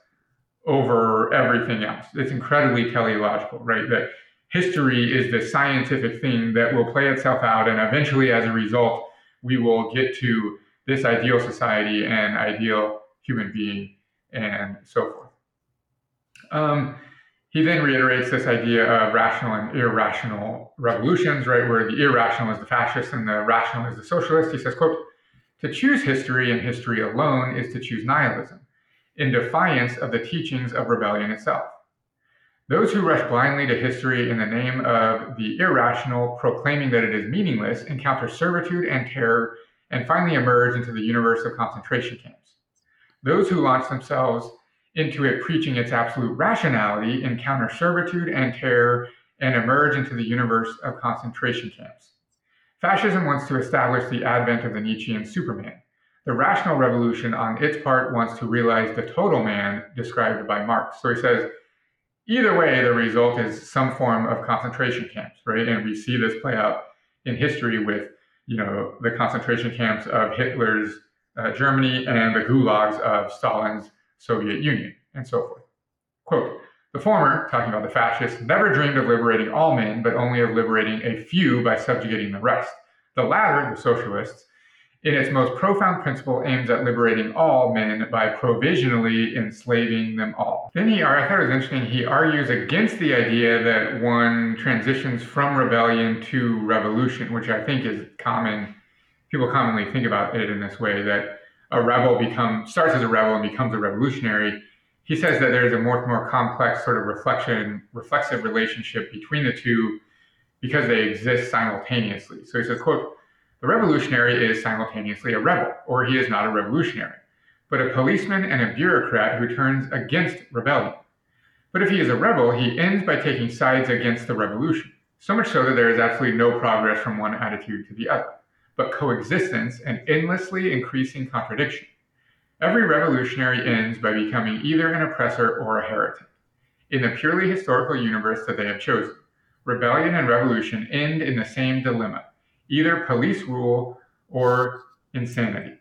over everything else. It's incredibly teleological, right? That history is the scientific thing that will play itself out, and eventually, as a result, we will get to this ideal society and ideal human being and so forth. Um, he then reiterates this idea of rational and irrational revolutions, right, where the irrational is the fascist and the rational is the socialist. He says, quote, to choose history and history alone is to choose nihilism, in defiance of the teachings of rebellion itself. Those who rush blindly to history in the name of the irrational, proclaiming that it is meaningless, encounter servitude and terror and finally emerge into the universe of concentration camps. Those who launch themselves into it preaching its absolute rationality encounter servitude and terror and emerge into the universe of concentration camps. Fascism wants to establish the advent of the Nietzschean Superman. The rational revolution, on its part, wants to realize the total man described by Marx. So he says, either way, the result is some form of concentration camps, right? And we see this play out in history with, you know, the concentration camps of Hitler's uh, Germany and the gulags of Stalin's Soviet Union, and so forth. Quote, the former, talking about the fascists, never dreamed of liberating all men, but only of liberating a few by subjugating the rest. The latter, the socialists, in its most profound principle, aims at liberating all men by provisionally enslaving them all. Then he, I thought it was interesting, he argues against the idea that one transitions from rebellion to revolution, which I think is common. People commonly think about it in this way that a rebel becomes starts as a rebel and becomes a revolutionary. He says that there's a more more complex sort of reflection, reflexive relationship between the two because they exist simultaneously. So he says, quote, the revolutionary is simultaneously a rebel, or he is not a revolutionary, but a policeman and a bureaucrat who turns against rebellion. But if he is a rebel, he ends by taking sides against the revolution, so much so that there is absolutely no progress from one attitude to the other, but coexistence and endlessly increasing contradiction. Every revolutionary ends by becoming either an oppressor or a heretic. In the purely historical universe that they have chosen, rebellion and revolution end in the same dilemma either police rule or insanity.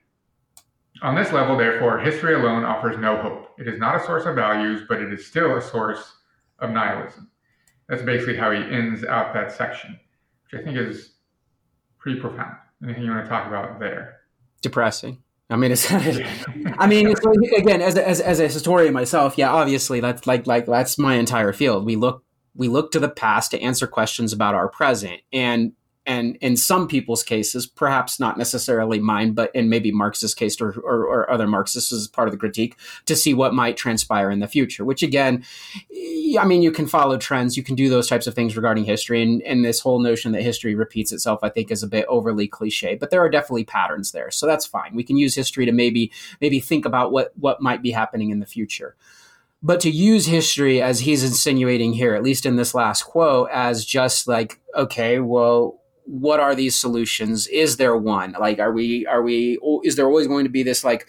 On this level, therefore, history alone offers no hope. It is not a source of values, but it is still a source of nihilism. That's basically how he ends out that section, which I think is pretty profound. Anything you want to talk about there? Depressing. I mean, it's. I mean, it's, again, as a, as, as a historian myself, yeah, obviously that's like like that's my entire field. We look we look to the past to answer questions about our present, and and in some people's cases, perhaps not necessarily mine, but in maybe Marx's case or, or, or other Marxists as part of the critique, to see what might transpire in the future. Which again, I mean, you can follow trends, you can do those types of things regarding history, and, and this whole notion that history repeats itself, I think, is a bit overly cliche. But there are definitely patterns there, so that's fine. We can use history to maybe maybe think about what what might be happening in the future. But to use history as he's insinuating here, at least in this last quote, as just like, okay, well, what are these solutions? Is there one? Like, are we, are we, is there always going to be this like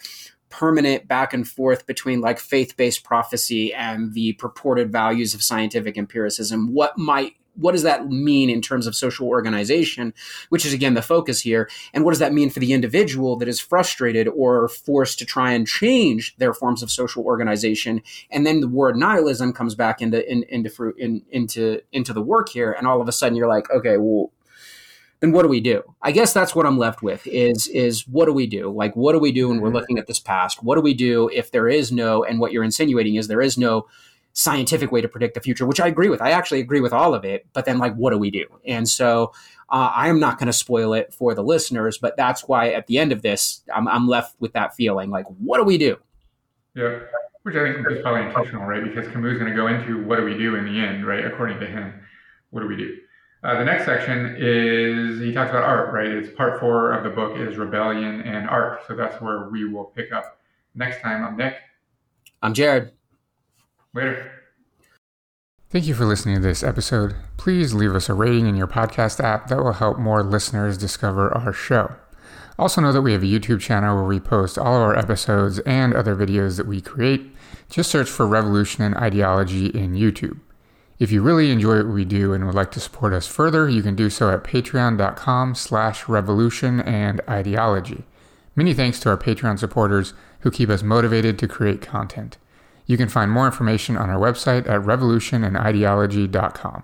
permanent back and forth between like faith based prophecy and the purported values of scientific empiricism? What might what does that mean in terms of social organization, which is again the focus here? And what does that mean for the individual that is frustrated or forced to try and change their forms of social organization? And then the word nihilism comes back into in, into in, into into the work here, and all of a sudden you're like, okay, well, then what do we do? I guess that's what I'm left with is is what do we do? Like what do we do when we're mm-hmm. looking at this past? What do we do if there is no and what you're insinuating is there is no scientific way to predict the future, which I agree with. I actually agree with all of it. But then, like, what do we do? And so uh, I am not going to spoil it for the listeners, but that's why at the end of this, I'm, I'm left with that feeling like, what do we do? Yeah, which I think is probably intentional, right? Because Camus is going to go into what do we do in the end, right? According to him, what do we do? Uh, the next section is he talks about art, right? It's part four of the book is rebellion and art. So that's where we will pick up next time. I'm Nick. I'm Jared. Later. Thank you for listening to this episode. Please leave us a rating in your podcast app that will help more listeners discover our show. Also, know that we have a YouTube channel where we post all of our episodes and other videos that we create. Just search for Revolution and Ideology in YouTube. If you really enjoy what we do and would like to support us further, you can do so at patreon.com slash revolution and ideology. Many thanks to our Patreon supporters who keep us motivated to create content. You can find more information on our website at revolutionandideology.com.